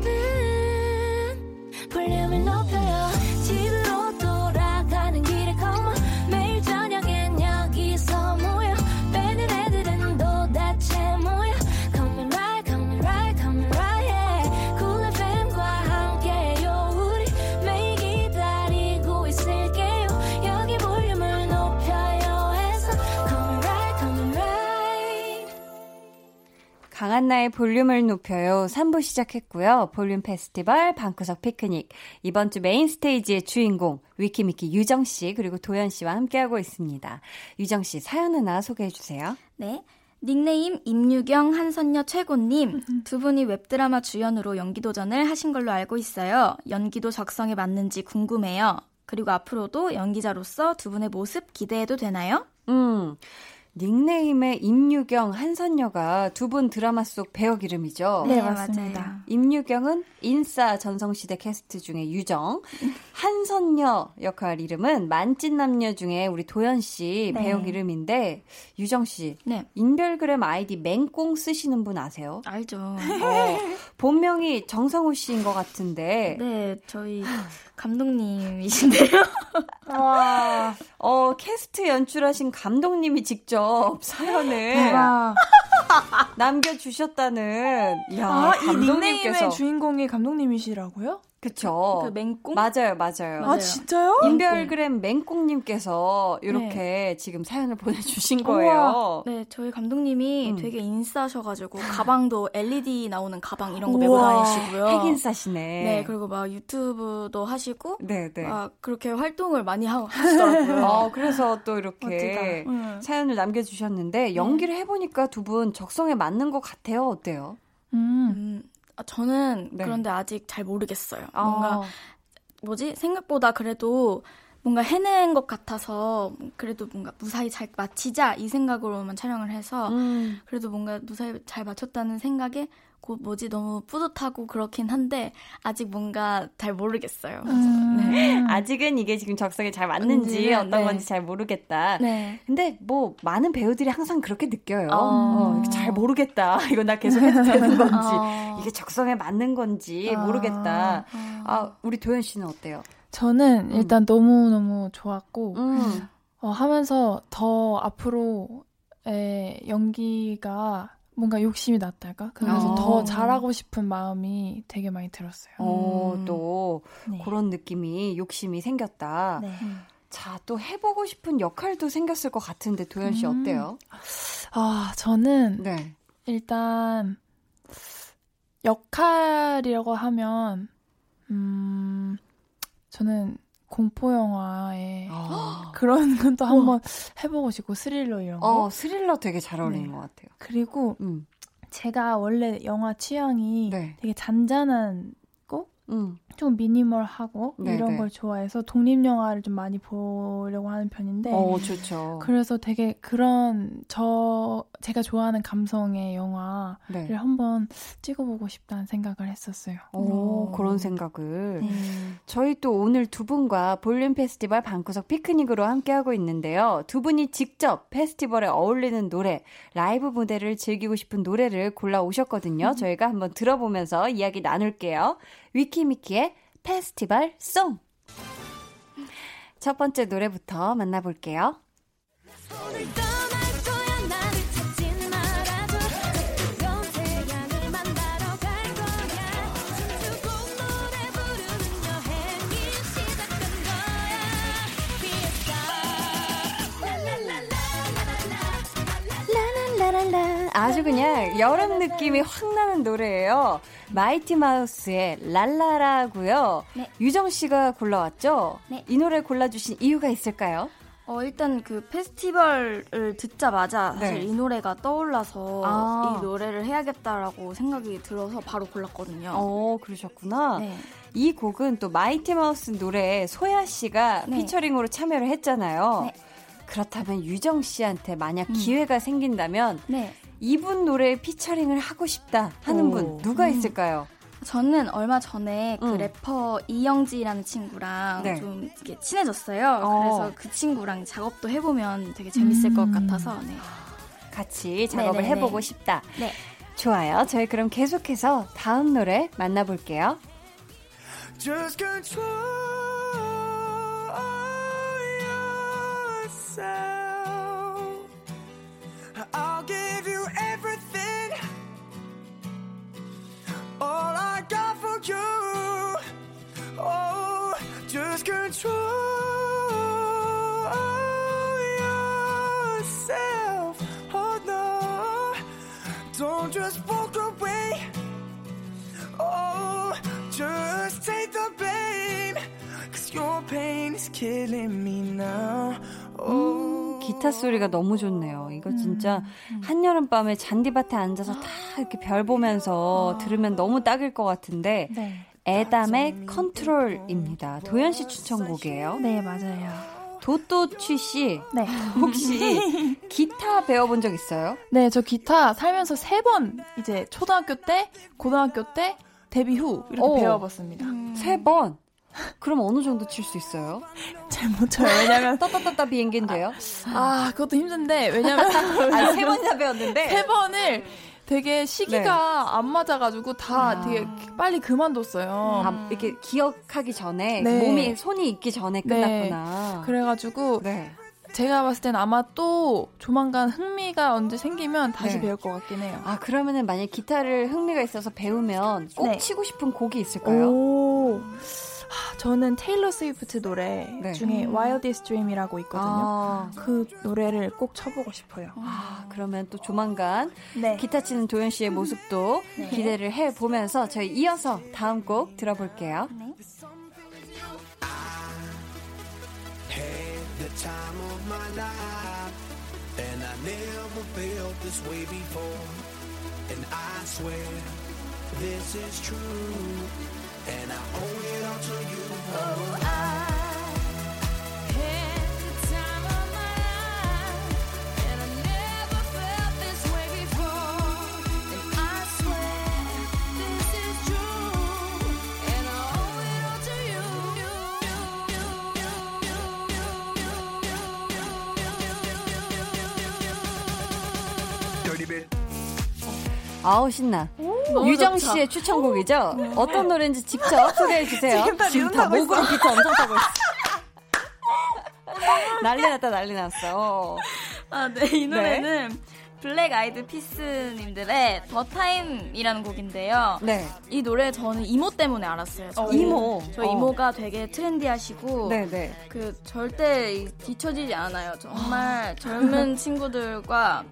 강한나의 볼륨을 높여요. 3부 시작했고요. 볼륨 페스티벌 방구석 피크닉. 이번 주 메인 스테이지의 주인공 위키미키 유정 씨 그리고 도연 씨와 함께하고 있습니다. 유정 씨 사연 하나 소개해 주세요. 네. 닉네임 임유경 한선녀 최고님 두 분이 웹드라마 주연으로 연기 도전을 하신 걸로 알고 있어요. 연기도 적성에 맞는지 궁금해요. 그리고 앞으로도 연기자로서 두 분의 모습 기대해도 되나요? 음. 닉네임의 임유경, 한선녀가 두 분 드라마 속 배역 이름이죠. 네, 맞습니다. 임유경은 인싸 전성시대 캐스트 중에 유정, 한선녀 역할 이름은 만찢남녀 중에 우리 도연 씨 네. 배역 이름인데 유정 씨 네. 인별그램 아이디 맹꽁 쓰시는 분 아세요? 알죠. 어, 본명이 정성우 씨인 것 같은데 네, 저희 감독님이신데요. 와, 어 캐스트 연출하신 감독님이 직접 사연을. 남겨주셨다는 야 아, 이 감독님께서 닉네임의 주인공이 감독님이시라고요? 그쵸 그 맹꽁? 맞아요 맞아요 맞아요. 아, 진짜요? 인별그램 맹꽁님께서 이렇게 지금 사연을 보내주신 거예요. 네, 저희 감독님이 음. 되게 인싸셔가지고 가방도 LED 나오는 가방 이런 거 메고 우와, 다니시고요. 핵인싸시네. 네, 그리고 막 유튜브도 하시고 네, 네. 막 그렇게 활동을 많이 하, 하시더라고요. 어, 그래서 또 이렇게 음. 사연을 남겨주셨는데 연기를 해보니까 두 분 적성에 맞는 것 같아요. 어때요? 음. 음, 아, 저는 네. 그런데 아직 잘 모르겠어요. 뭔가 아, 뭐지 생각보다 그래도 뭔가 해낸 것 같아서 그래도 뭔가 무사히 잘 마치자 이 생각으로만 촬영을 해서 음. 그래도 뭔가 무사히 잘 마쳤다는 생각에 곧 뭐지 너무 뿌듯하고 그렇긴 한데 아직 뭔가 잘 모르겠어요. 음. 네. 아직은 이게 지금 적성에 잘 맞는지 네, 어떤 네. 건지 잘 모르겠다. 네. 근데 뭐 많은 배우들이 항상 그렇게 느껴요. 어. 어, 잘 모르겠다. 이거 나 계속 해도 되는 건지 어. 이게 적성에 맞는 건지 모르겠다. 아 우리 도현 씨는 어때요? 저는 일단 너무 너무 좋았고, 음. 어, 하면서 더 앞으로의 연기가 뭔가 욕심이 났달까? 그래서 어. 더 잘하고 싶은 마음이 되게 많이 들었어요. 어, 음. 또 네. 그런 느낌이 욕심이 생겼다. 네. 자, 또 해보고 싶은 역할도 생겼을 것 같은데 도현 씨 음. 어때요? 아, 저는 네. 일단 역할이라고 하면 음 저는 공포 영화에 아. 그런 것도 한번 해보고 싶고 스릴러 이런 거 어, 스릴러 되게 잘 어울리는 네. 것 같아요. 그리고 음. 제가 원래 영화 취향이 네. 되게 잔잔한 음. 좀 미니멀하고 네, 이런 네. 걸 좋아해서 독립 영화를 좀 많이 보려고 하는 편인데 어, 좋죠. 그래서 되게 그런 저 제가 좋아하는 감성의 영화를 네. 한번 찍어보고 싶다는 생각을 했었어요. 오, 그런 생각을. 네. 저희 또 오늘 두 분과 볼륨 페스티벌 방구석 피크닉으로 함께하고 있는데요. 두 분이 직접 페스티벌에 어울리는 노래, 라이브 무대를 즐기고 싶은 노래를 골라 오셨거든요. 저희가 한번 들어보면서 이야기 나눌게요. 위키미키의 페스티벌 송! 첫 번째 노래부터 만나볼게요. 아주 그냥 여름 느낌이 확 나는 노래예요. 마이티 마우스의 랄랄라고요. 네. 유정 씨가 골라왔죠? 네. 이 노래 골라주신 이유가 있을까요? 어, 일단 그 페스티벌을 듣자마자 사실 네. 이 노래가 떠올라서 아. 이 노래를 해야겠다라고 생각이 들어서 바로 골랐거든요. 어, 그러셨구나. 네. 이 곡은 또 마이티 마우스 노래에 소야 씨가 네. 피처링으로 참여를 했잖아요. 네. 그렇다면 유정 씨한테 만약 음. 기회가 생긴다면 네. 이분 노래에 피처링을 하고 싶다 하는 오. 분 누가 음. 있을까요? 저는 얼마 전에 그 음. 래퍼 이영지라는 친구랑 네. 좀 이렇게 친해졌어요. 어. 그래서 그 친구랑 작업도 해보면 되게 재밌을 것 음. 같아서 네. 같이 작업을 네네네. 해보고 싶다. 네. 좋아요. 저희 그럼 계속해서 다음 노래 만나볼게요. Just control yourself. You. Oh, just control yourself. Oh no, don't just walk away. Oh, just take the blame. Cause your pain is killing me now. Oh. 기타 소리가 너무 좋네요. 이거 진짜 한여름 밤에 잔디밭에 앉아서 다 이렇게 별 보면서 들으면 너무 딱일 것 같은데 네. 에담의 컨트롤입니다. 도현 씨 추천곡이에요. 네, 맞아요. 도또취 씨 네. 혹시 기타 배워본 적 있어요? 네, 저 기타 살면서 세 번 이제 초등학교 때, 고등학교 때, 데뷔 후 이렇게 오. 배워봤습니다. 세 번. 그럼 어느 정도 칠 수 있어요? 잘 못 쳐요. 왜냐면 따따따따 비행기인데요? 아 그것도 힘든데 왜냐면 아니 세 번이나 배웠는데. 세 번을 되게 시기가 안 맞아가지고 다 되게 빨리 그만뒀어요. 아, 이렇게 기억하기 전에 네. 몸이 손이 있기 전에 네. 끝났구나. 그래가지고 네. 제가 봤을 땐 아마 또 조만간 흥미가 언제 생기면 다시 네. 배울 것 같긴 해요. 아 그러면은 만약 기타를 흥미가 있어서 배우면 꼭 네. 치고 싶은 곡이 있을까요? 오. 하, 저는 테일러 스위프트 노래 네. 중에 Wildest Dream이라고 있거든요. 아, 그 노래를 꼭 쳐보고 싶어요. 아, 그러면 또 조만간 네. 기타 치는 도현 씨의 모습도 네. 기대를 해 보면서 저희 이어서 다음 곡 들어볼게요. and I owe it all to you. Oh, I 아우 신나. 유정 씨의 추천곡이죠? 어떤 노래인지 직접 소개해 주세요. 지금 다 목으로 비트 엄청 타고 있어. 난리 났다 난리 났어. 아, 네. 이 노래는 블랙 아이드 피스님들의 The Time이라는 곡인데요. 네. 이 노래 저는 이모 때문에 알았어요. 저희, 이모. 저희 어. 이모가 되게 트렌디하시고 네, 네. 그 절대 이- 뒤처지지 않아요. 정말 젊은 친구들과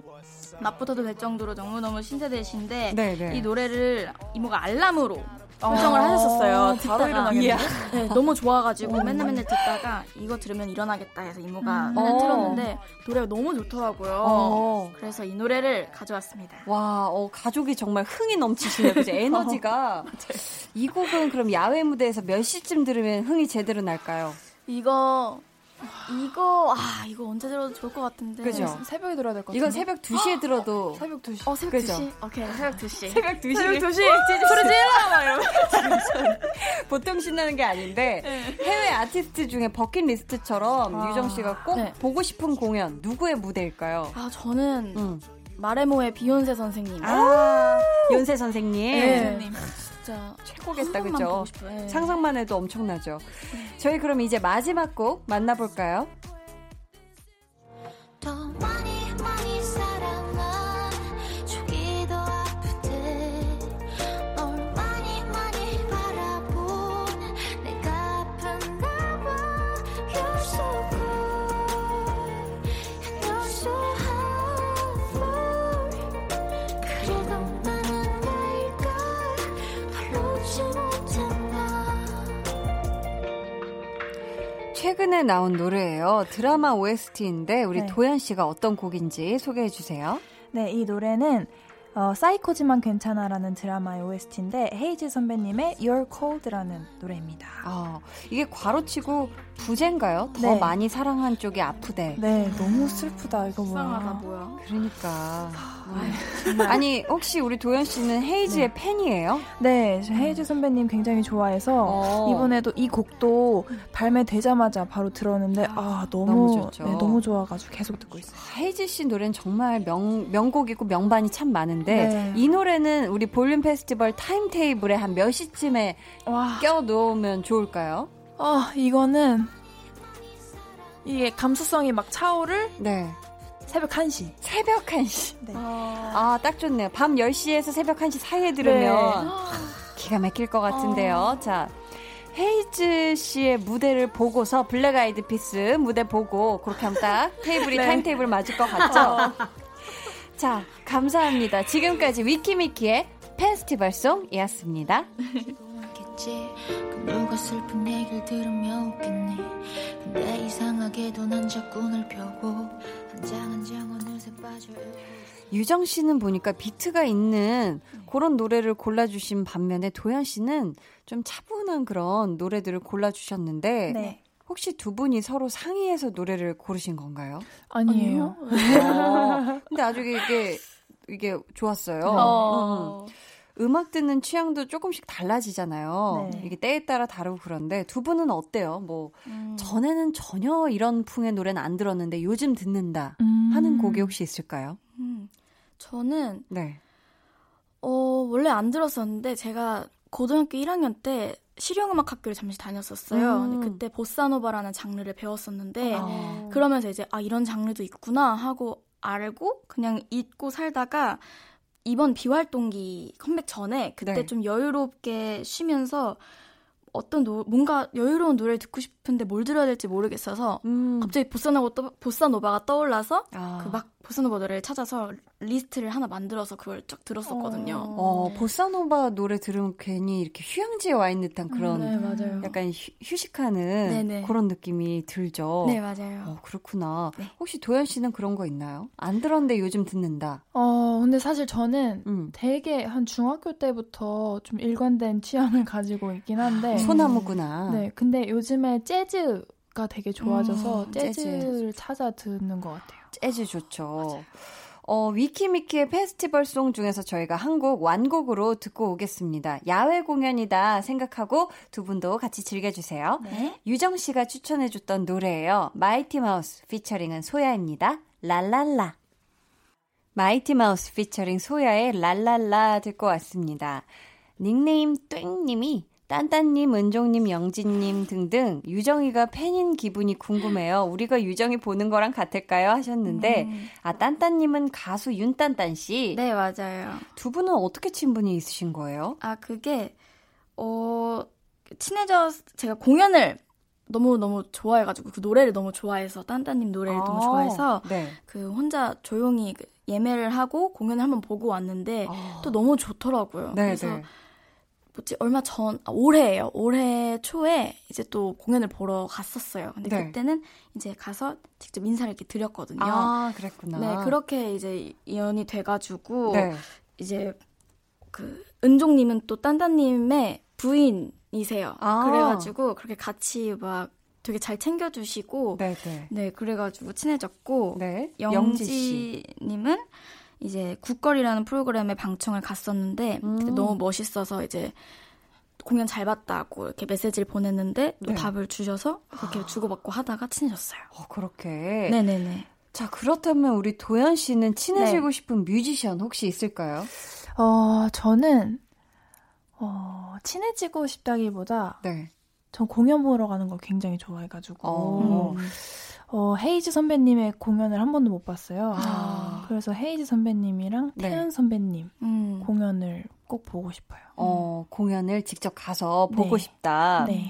맞붙어도 될 정도로 너무너무 신세대신데 네, 네. 이 노래를 이모가 알람으로 설정을 하셨었어요. 바로 듣다가 일어나겠네요. 네, 너무 좋아가지고 맨날 맨날 듣다가 이거 들으면 일어나겠다 해서 이모가 음. 맨날 어. 틀었는데 노래가 너무 좋더라고요. 어. 그래서 이 노래를 가져왔습니다. 와, 어, 가족이 정말 흥이 넘치시네요. 그죠? 에너지가. 이 곡은 그럼 야외 무대에서 몇 시쯤 들으면 흥이 제대로 날까요? 이거 이거 아 이거 언제 들어도 좋을 것 같은데. 그죠? 새벽에 들어야 될 것 같은데. 이건 새벽 2시에 들어도 새벽 2시. 어 새벽 그죠? 2시? 오케이 새벽 2시. 새벽 2시. 새벽 2시. 소리 질러. 보통 신나는 게 아닌데 해외 아티스트 중에 버킷리스트처럼 유정 씨가 꼭 네. 보고 싶은 공연 누구의 무대일까요? 아 저는 응. 마레모의 비욘세 선생님. 아, 연세 선생님. 네. 진짜 최고겠다, 그죠? 네. 상상만 해도 엄청나죠. 저희 그럼 이제 마지막 곡 만나볼까요? 최근에 나온 노래예요. 드라마 OST인데 우리 네. 도현 씨가 어떤 곡인지 소개해 주세요. 네, 이 노래는 어, 사이코지만 괜찮아라는 드라마의 OST인데 헤이즈 선배님의 You're Cold라는 노래입니다. 아, 이게 괄호치고 부제인가요? 더 네. 많이 사랑한 쪽이 아프대. 네, 너무 슬프다 이거 뭐야. 뭐야. 그러니까. 음. 아니, 혹시 우리 도현 씨는 헤이즈의 팬이에요? 네, 저 헤이즈 선배님 굉장히 좋아해서 어. 이번에도 이 곡도 발매되자마자 바로 들었는데 아 너무 너무 좋죠. 네, 너무 좋아가지고 계속 듣고 있어요. 헤이즈 씨 노래는 정말 명, 명곡이고 명반이 참 많은 데 네. 이 노래는 우리 볼륨 페스티벌 타임테이블에 한 몇 시쯤에 와, 껴놓으면 좋을까요? 아 이거는 이게 감수성이 막 차오를 네. 새벽 1시. 새벽 1시. 네. 아, 딱 좋네요. 밤 10시에서 새벽 1시 사이에 들으면 기가 막힐 것 같은데요. 자. 헤이즈 씨의 무대를 보고서 블랙 아이드 피스 무대 보고 그렇게 하면 딱 테이블이 타임 테이블 맞을 것 같죠? 자, 감사합니다. 지금까지 위키미키의 페스티벌송이었습니다. 그 누가 슬픈 얘기를 들으면 웃겠니 근데 이상하게도 난 자꾸 널 펴고 한장 한 장 어느새 빠져 유정 씨는 보니까 비트가 있는 그런 노래를 골라주신 반면에 도현 씨는 좀 차분한 그런 노래들을 골라주셨는데 네. 혹시 두 분이 서로 상의해서 노래를 고르신 건가요? 아니에요. 어, 근데 아주 이게 이게 좋았어요. 어. 음. 음악 듣는 취향도 조금씩 달라지잖아요. 네. 이게 때에 따라 다르고 그런데 두 분은 어때요? 뭐 음. 전에는 전혀 이런 풍의 노래는 안 들었는데 요즘 듣는다 음. 하는 곡이 혹시 있을까요? 음. 저는 네. 어, 원래 안 들었었는데 제가 고등학교 1학년 때 실용음악 학교를 잠시 다녔었어요. 음. 그때 보사노바라는 장르를 배웠었는데 아. 그러면서 이제 아 이런 장르도 있구나 하고 알고 그냥 잊고 살다가 이번 비활동기 컴백 전에 그때 네. 좀 여유롭게 쉬면서 어떤 노, 뭔가 여유로운 노래를 듣고 싶은데 뭘 들어야 될지 모르겠어서 음. 갑자기 보사노바 떠, 보사노바가 떠올라서 아. 그막 보사노바 노래를 찾아서 리스트를 하나 만들어서 그걸 쫙 들었었거든요. 어, 보사노바 노래 들으면 괜히 이렇게 휴양지에 와 있는 듯한 그런 네, 맞아요. 약간 휴, 휴식하는 네네. 그런 느낌이 들죠. 네, 맞아요. 어, 그렇구나. 네. 혹시 도현 씨는 그런 거 있나요? 안 들었는데 요즘 듣는다. 어, 근데 사실 저는 음. 되게 한 중학교 때부터 좀 일관된 취향을 가지고 있긴 한데. 소나무구나. 네, 근데 요즘에 재즈가 되게 좋아져서 음, 재즈를 찾아 듣는 것 같아요. 재즈 좋죠. 어, 위키미키의 페스티벌송 중에서 저희가 한 곡 완곡으로 듣고 오겠습니다. 야외 공연이다 생각하고 두 분도 같이 즐겨주세요. 네. 유정 씨가 추천해줬던 노래예요. 마이티 마우스 피처링은 소야입니다. 랄랄라. 마이티 마우스 피처링 소야의 랄랄라 듣고 왔습니다. 닉네임 땡님이 딴딴님, 은종님, 영진님 등등 유정이가 팬인 기분이 궁금해요. 우리가 유정이 보는 거랑 같을까요? 하셨는데 음. 아 딴딴님은 가수 윤딴딴 씨. 네, 맞아요. 두 분은 어떻게 친분이 있으신 거예요? 아, 그게, 어, 친해져, 제가 공연을 너무 너무 좋아해가지고, 그 노래를 너무 좋아해서, 딴딴님 노래를 아, 너무 좋아해서, 네. 그 혼자 조용히 그 예매를 하고 공연을 한번 보고 왔는데, 또 너무 좋더라고요. 아. 네, 그래서, 네. 뭐지, 얼마 전, 아, 올해예요. 올해 초에 이제 또 공연을 보러 갔었어요. 근데 네. 그때는 이제 가서 직접 인사를 이렇게 드렸거든요. 아, 그랬구나. 네, 그렇게 이제 인연이 돼가지고, 네. 이제 그 은종님은 또 딴딴님의 부인이세요. 아. 그래가지고 그렇게 같이 막 되게 잘 챙겨주시고 네, 네, 네. 그래가지고 친해졌고 네. 영지. 영지님은 이제 국거리라는 프로그램에 방청을 갔었는데 음. 너무 멋있어서 이제 공연 잘 봤다고 이렇게 메시지를 보냈는데 또 네. 답을 주셔서 그렇게 주고받고 하다가 친해졌어요. 어, 그렇게. 네네네. 자, 그렇다면 우리 도현 씨는 친해지고 네. 싶은 뮤지션 혹시 있을까요? 어, 저는, 어, 친해지고 싶다기보다, 네. 전 공연 보러 가는 걸 굉장히 좋아해가지고, 어. 음. 어, 헤이즈 선배님의 공연을 한 번도 못 봤어요. 아. 그래서 헤이즈 선배님이랑 네. 태연 선배님 음. 공연을 꼭 보고 싶어요. 어, 공연을 직접 가서 네. 보고 싶다. 네.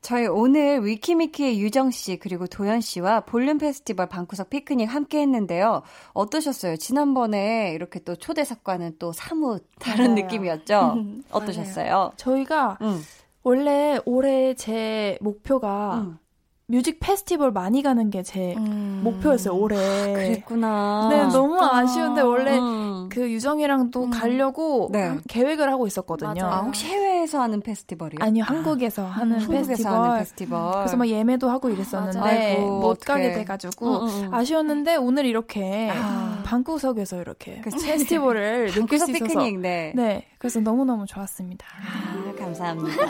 저희 오늘 위키미키의 유정 씨 그리고 도현 씨와 볼륨 페스티벌 방구석 피크닉 함께 했는데요. 어떠셨어요? 지난번에 이렇게 또 초대석과는 또 사뭇 다른 맞아요. 느낌이었죠? 어떠셨어요? 저희가 응. 원래 올해 제 목표가 응. 뮤직 페스티벌 많이 가는 게제 음. 목표였어요, 올해. 그랬구나. 네, 너무. 아쉬운데 원래 음. 그 유정이랑도 음. 가려고 네. 한- 계획을 하고 있었거든요. 맞아요. 아, 혹시 해외에서 하는 페스티벌이요? 아니요, 한국에서 하는 한국에서 페스티벌. 하는 페스티벌. 그래서 막 예매도 하고 이랬었는데. 아이고, 못 어떡해. 가게 돼가지고 응, 응, 응. 아쉬웠는데 오늘 이렇게 아. 방구석에서 이렇게 그치. 페스티벌을 느낄 수 있어서 피크닉, 네. 네, 그래서 너무 너무 좋았습니다. 아, 감사합니다.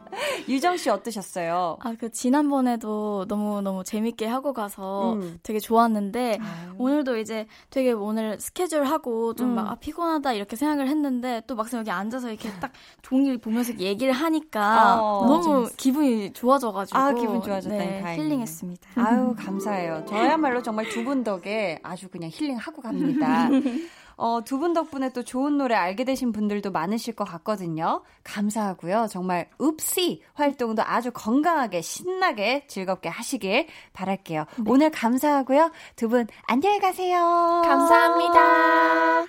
유정 씨 어떠셨어요? 아, 그 지난번에도 너무너무 재밌게 하고 가서 음. 되게 좋았는데 아유. 오늘도 이제 되게 오늘 스케줄 하고 좀 음. 막 아, 피곤하다 이렇게 생각을 했는데 또 막상 여기 앉아서 이렇게 딱 종이를 보면서 얘기를 하니까 어, 너무 기분이 좋아져 가지고 아, 기분 좋아졌다니 네, 다행이네. 힐링했습니다. 아유, 감사해요. 저야말로 정말 두 분 덕에 아주 그냥 힐링하고 갑니다. 어, 두 분 덕분에 또 좋은 노래 알게 되신 분들도 많으실 것 같거든요. 감사하고요. 정말 읍시 활동도 아주 건강하게 신나게 즐겁게 하시길 바랄게요. 오늘 감사하고요. 두 분 안녕히 가세요. 감사합니다.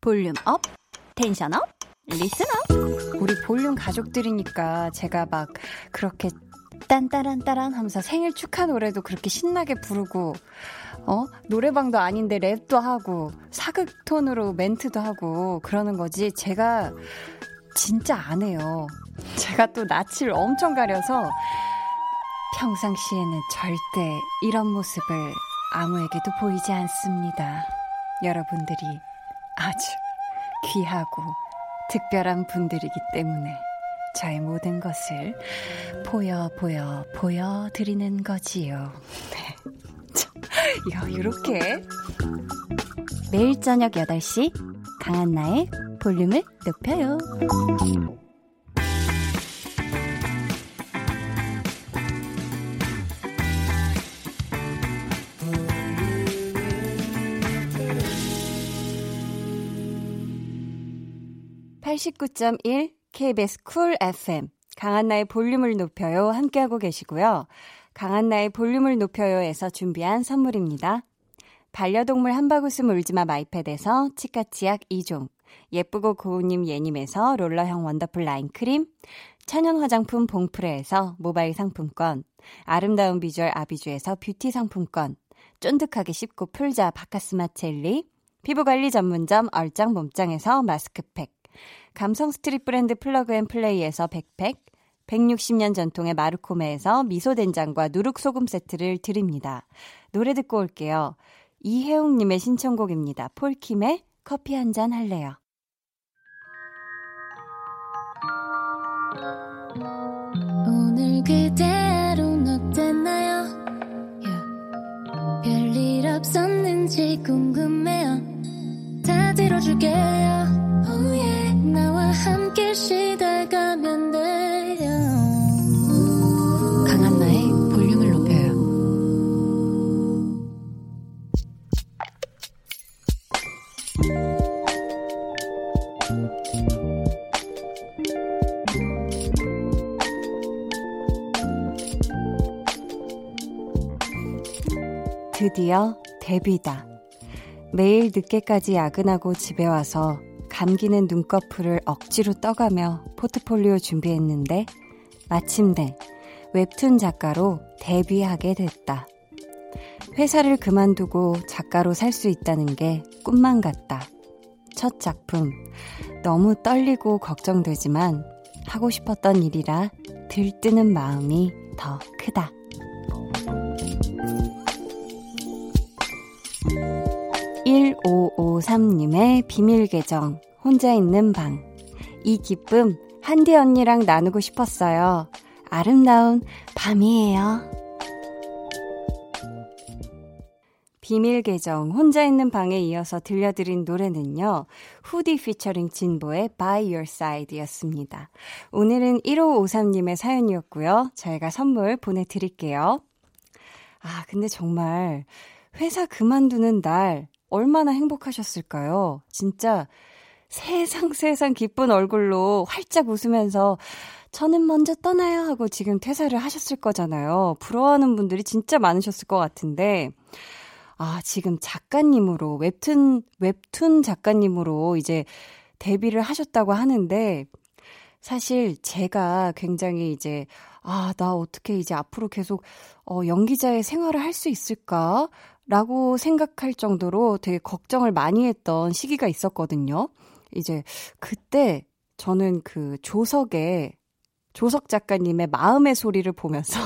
volume up, tension up, listen up. 우리 볼륨 가족들이니까 제가 막 그렇게 딴따란따란 하면서 생일 축하 노래도 그렇게 신나게 부르고 어 노래방도 아닌데 랩도 하고 사극 톤으로 멘트도 하고 그러는 거지 제가 진짜 안 해요. 제가 또 낯을 엄청 가려서 평상시에는 절대 이런 모습을 아무에게도 보이지 않습니다. 여러분들이 아주 귀하고 특별한 분들이기 때문에 저의 모든 것을 보여 보여 보여 드리는 거지요. 네. 자, 야, 이렇게 매일 저녁 8시 강한 나의 볼륨을 높여요. (89.1) KBS 쿨 FM 강한나의 볼륨을 높여요 함께하고 계시고요. 강한나의 볼륨을 높여요에서 준비한 선물입니다. 반려동물 한바구스 물지마 마이패드에서 치카치약 2종, 예쁘고 고운님 예님에서 롤러형 원더풀 라인 크림, 천연 화장품 봉프레에서 모바일 상품권, 아름다운 비주얼 아비주에서 뷰티 상품권, 쫀득하게 씹고 풀자 바카스마 젤리, 피부관리 전문점 얼짱 몸짱에서 마스크팩, 감성 street 브랜드 플러그앤플레이에서 백팩, 160년 전통의 마르코메에서 미소된장과 누룩소금 세트를 드립니다. 노래 듣고 올게요. 이혜웅님의 신청곡입니다. 폴킴의 커피 한 잔 할래요. 오늘 그대로는 어땠나요? Yeah. 별일 없었는지 궁금해요. 다 들어줄게요 oh yeah. 나와 함께 시달가면 드디어 데뷔다. 매일 늦게까지 야근하고 집에 와서 감기는 눈꺼풀을 억지로 떠가며 포트폴리오 준비했는데 마침내 웹툰 작가로 데뷔하게 됐다. 회사를 그만두고 작가로 살 수 있다는 게 꿈만 같다. 첫 작품. 너무 떨리고 걱정되지만 하고 싶었던 일이라 들뜨는 마음이 더 크다. 1553님의 비밀 계정, 혼자 있는 방. 이 기쁨 한디 언니랑 나누고 싶었어요. 아름다운 밤이에요. 비밀 계정 혼자 있는 방에 이어서 들려드린 노래는요. 후디 피처링 진보의 By Your Side였습니다. 오늘은 1553님의 사연이었고요. 저희가 선물 보내드릴게요. 아, 근데 정말 회사 그만두는 날 얼마나 행복하셨을까요? 진짜 세상 세상 기쁜 얼굴로 활짝 웃으면서 저는 먼저 떠나요 하고 지금 퇴사를 하셨을 거잖아요. 부러워하는 분들이 진짜 많으셨을 것 같은데 아, 지금 작가님으로 웹툰 웹툰 작가님으로 이제 데뷔를 하셨다고 하는데 사실 제가 굉장히 이제 아, 나 어떻게 이제 앞으로 계속 어 연기자의 생활을 할 수 있을까? 라고 생각할 정도로 되게 걱정을 많이 했던 시기가 있었거든요. 이제 그때 저는 그 조석의 조석 작가님의 마음의 소리를 보면서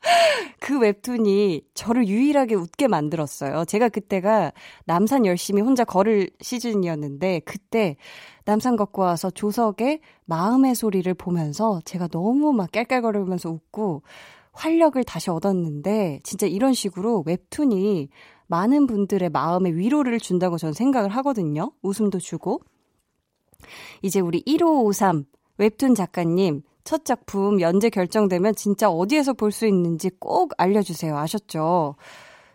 그 웹툰이 저를 유일하게 웃게 만들었어요. 제가 그때가 남산 열심히 혼자 걸을 시즌이었는데 그때 남산 걷고 와서 조석의 마음의 소리를 보면서 제가 너무 막 깔깔거리면서 웃고 활력을 다시 얻었는데 진짜 이런 식으로 웹툰이 많은 분들의 마음에 위로를 준다고 저는 생각을 하거든요. 웃음도 주고. 이제 우리 1553 웹툰 작가님 첫 작품 연재 결정되면 진짜 어디에서 볼 수 있는지 꼭 알려주세요. 아셨죠?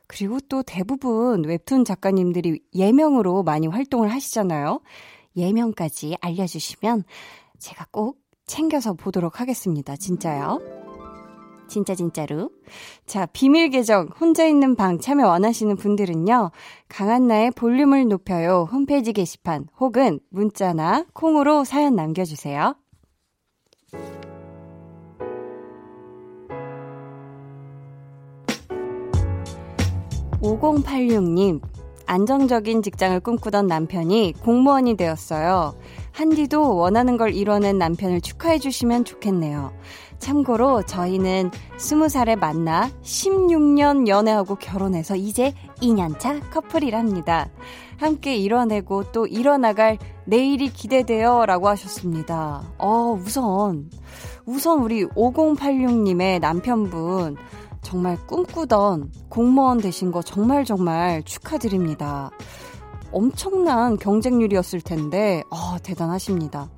그리고 또 대부분 웹툰 작가님들이 예명으로 많이 활동을 하시잖아요. 예명까지 알려주시면 제가 꼭 챙겨서 보도록 하겠습니다. 진짜요. 진짜 진짜로. 자, 비밀 계정 혼자 있는 방 참여 원하시는 분들은요. 강한나의 볼륨을 높여요 홈페이지 게시판 혹은 문자나 콩으로 사연 남겨주세요. 5086님, 안정적인 직장을 꿈꾸던 남편이 공무원이 되었어요. 한디도 원하는 걸 이뤄낸 남편을 축하해 주시면 좋겠네요. 참고로 저희는 20살에 만나 16년 연애하고 결혼해서 이제 2년차 커플이랍니다. 함께 이뤄내고 또 이뤄나갈 내일이 기대돼요 라고 하셨습니다. 어, 우선, 우선 우리 5086님의 남편분 정말 꿈꾸던 공무원 되신 거 정말 정말 축하드립니다. 엄청난 경쟁률이었을 텐데, 어, 대단하십니다.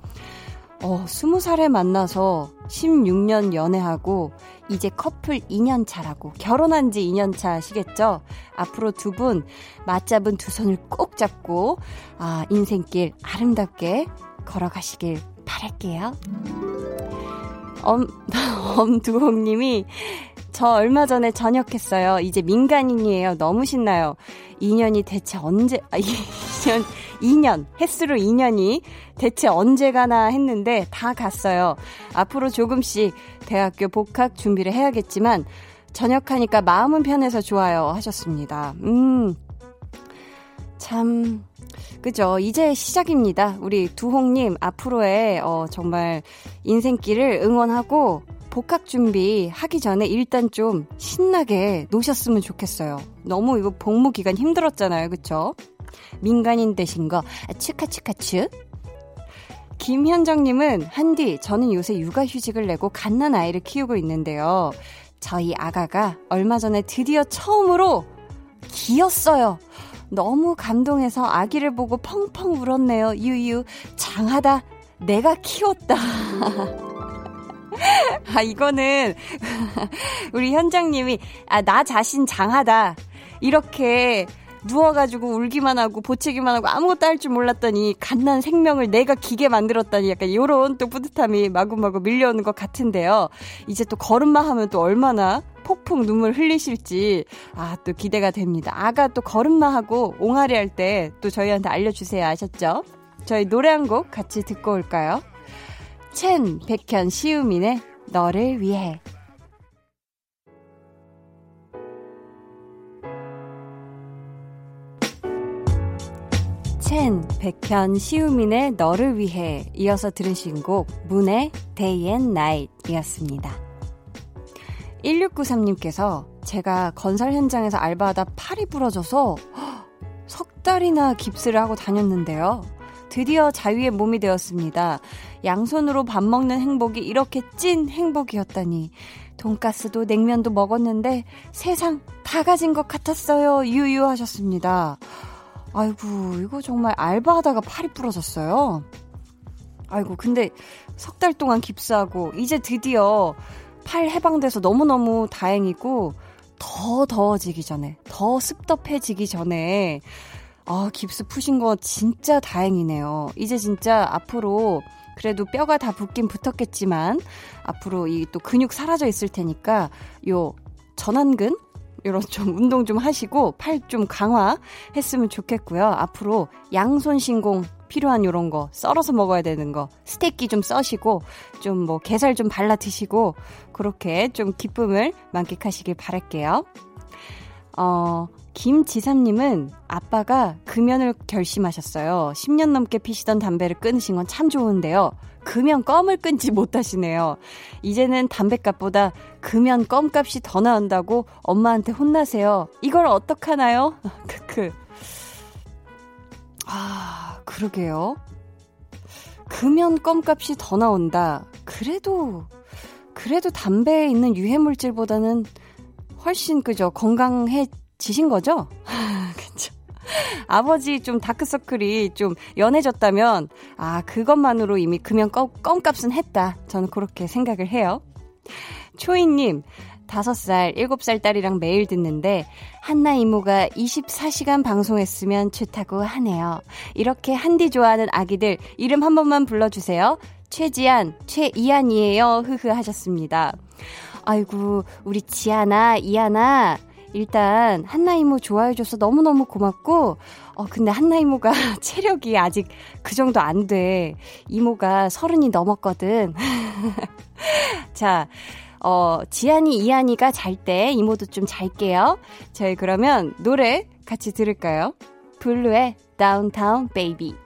어, 20살에 만나서 16년 연애하고 이제 커플 2년 차라고 결혼한 지 2년 차시겠죠? 앞으로 두 분 맞잡은 두 손을 꼭 잡고 아, 인생길 아름답게 걸어가시길 바랄게요. 엄, 엄두홍 님이 저 얼마 전에 전역했어요. 이제 민간인이에요. 너무 신나요. 2년이 대체 언제, 아, 2년, 2년, 횟수로 2년이 대체 언제 가나 했는데 다 갔어요. 앞으로 조금씩 대학교 복학 준비를 해야겠지만 전역하니까 마음은 편해서 좋아요 하셨습니다. 음, 참, 그죠. 이제 시작입니다. 우리 두홍님 앞으로의 어, 정말 인생길을 응원하고 복학 준비 하기 전에 일단 좀 신나게 노셨으면 좋겠어요. 너무 이거 복무 기간 힘들었잖아요. 그쵸? 민간인 되신 거 축하 축하 축. 김현정님은 한디 저는 요새 육아휴직을 내고 갓난 아이를 키우고 있는데요. 저희 아가가 얼마 전에 드디어 처음으로 기었어요. 너무 감동해서 아기를 보고 펑펑 울었네요. 유유, 장하다. 내가 키웠다. 아, 이거는, 우리 현장님이, 아, 나 자신 장하다. 이렇게 누워가지고 울기만 하고 보채기만 하고 아무것도 할 줄 몰랐더니 갓난 생명을 내가 기계 만들었다니 약간 요런 또 뿌듯함이 마구마구 밀려오는 것 같은데요. 이제 또 걸음마 하면 또 얼마나 폭풍 눈물 흘리실지 아 또 기대가 됩니다. 아가 또 걸음마 하고 옹알이 할 때 또 저희한테 알려주세요. 아셨죠? 저희 노래 한 곡 같이 듣고 올까요? 첸, 백현, 시우민의 너를 위해 첸, 백현, 시우민의 너를 위해 이어서 들으신 곡 문의 Day and Night 이었습니다. 1693님께서 제가 건설 현장에서 알바하다 팔이 부러져서 석 달이나 깁스를 하고 다녔는데요. 드디어 자유의 몸이 되었습니다. 양손으로 밥 먹는 행복이 이렇게 찐 행복이었다니. 돈가스도 냉면도 먹었는데 세상 다 가진 것 같았어요. 유유하셨습니다. 아이고, 이거 정말 알바하다가 팔이 부러졌어요. 아이고, 근데 석 달 동안 깁스하고, 이제 드디어 팔 해방돼서 너무너무 다행이고, 더 더워지기 전에, 더 습덥해지기 전에, 아, 깁스 푸신 거 진짜 다행이네요. 이제 진짜 앞으로 그래도 뼈가 다 붙긴 붙었겠지만, 앞으로 이 또 근육 사라져 있을 테니까, 요 전완근? 이런 좀 운동 좀 하시고 팔 좀 강화했으면 좋겠고요. 앞으로 양손 신공 필요한 요런 거 썰어서 먹어야 되는 거 스테이키 좀 써시고 좀 뭐 게살 좀 발라 드시고 그렇게 좀 기쁨을 만끽하시길 바랄게요. 어, 김지삼님은 아빠가 금연을 결심하셨어요. 10년 넘게 피시던 담배를 끊으신 건 참 좋은데요. 금연 껌을 끊지 못하시네요. 이제는 담배값보다 금연 껌값이 더 나온다고 엄마한테 혼나세요. 이걸 어떡하나요? 크크. 아, 그러게요. 금연 껌값이 더 나온다. 그래도, 그래도 담배에 있는 유해물질보다는 훨씬 그죠. 건강해지신 거죠? 그쵸. 아버지 좀 다크서클이 좀 연해졌다면, 아, 그것만으로 이미 금연 껌, 껌값은 했다. 저는 그렇게 생각을 해요. 초이님, 5살, 7살 딸이랑 매일 듣는데, 한나 이모가 24시간 방송했으면 좋다고 하네요. 이렇게 한디 좋아하는 아기들, 이름 한 번만 불러주세요. 최지안, 최이안이에요. 흐흐 하셨습니다. 아이고, 우리 지아나, 이아나, 일단 한나 이모 좋아해줘서 너무너무 고맙고 어 근데 한나 이모가 체력이 아직 그 정도 안 돼. 이모가 서른이 넘었거든. 자, 어 지안이 이안이가 잘 때 이모도 좀 잘게요. 저희 그러면 노래 같이 들을까요? 블루의 Downtown Baby.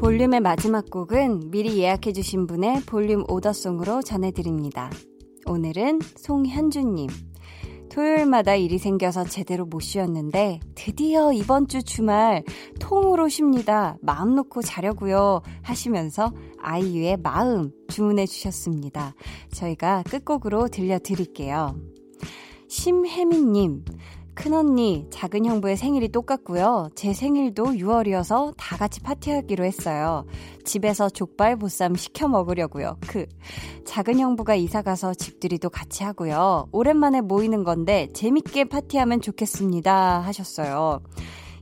볼륨의 마지막 곡은 미리 예약해주신 분의 볼륨 오더송으로 전해드립니다. 오늘은 송현주님. 토요일마다 일이 생겨서 제대로 못 쉬었는데 드디어 이번 주 주말 통으로 쉽니다. 마음 놓고 자려고요 하시면서 아이유의 마음 주문해 주셨습니다. 저희가 끝곡으로 들려드릴게요. 심혜민님, 큰언니, 작은 형부의 생일이 똑같고요. 제 생일도 6월이어서 다 같이 파티하기로 했어요. 집에서 족발 보쌈 시켜 먹으려고요. 그 작은 형부가 이사 가서 집들이도 같이 하고요. 오랜만에 모이는 건데 재밌게 파티하면 좋겠습니다 하셨어요.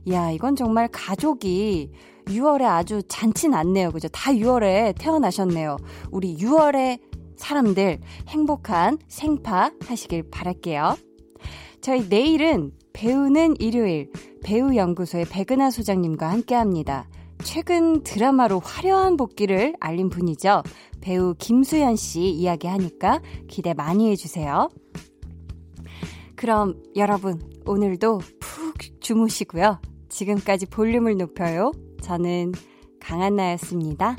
이야, 이건 정말 가족이 6월에 아주 잔치 났네요. 그죠? 다 6월에 태어나셨네요. 우리 6월에 사람들 행복한 생파 하시길 바랄게요. 저희 내일은 배우는 일요일 배우연구소의 백은하 소장님과 함께 합니다. 최근 드라마로 화려한 복귀를 알린 분이죠. 배우 김수현 씨 이야기하니까 기대 많이 해주세요. 그럼 여러분, 오늘도 푹 주무시고요. 지금까지 볼륨을 높여요. 저는 강한나였습니다.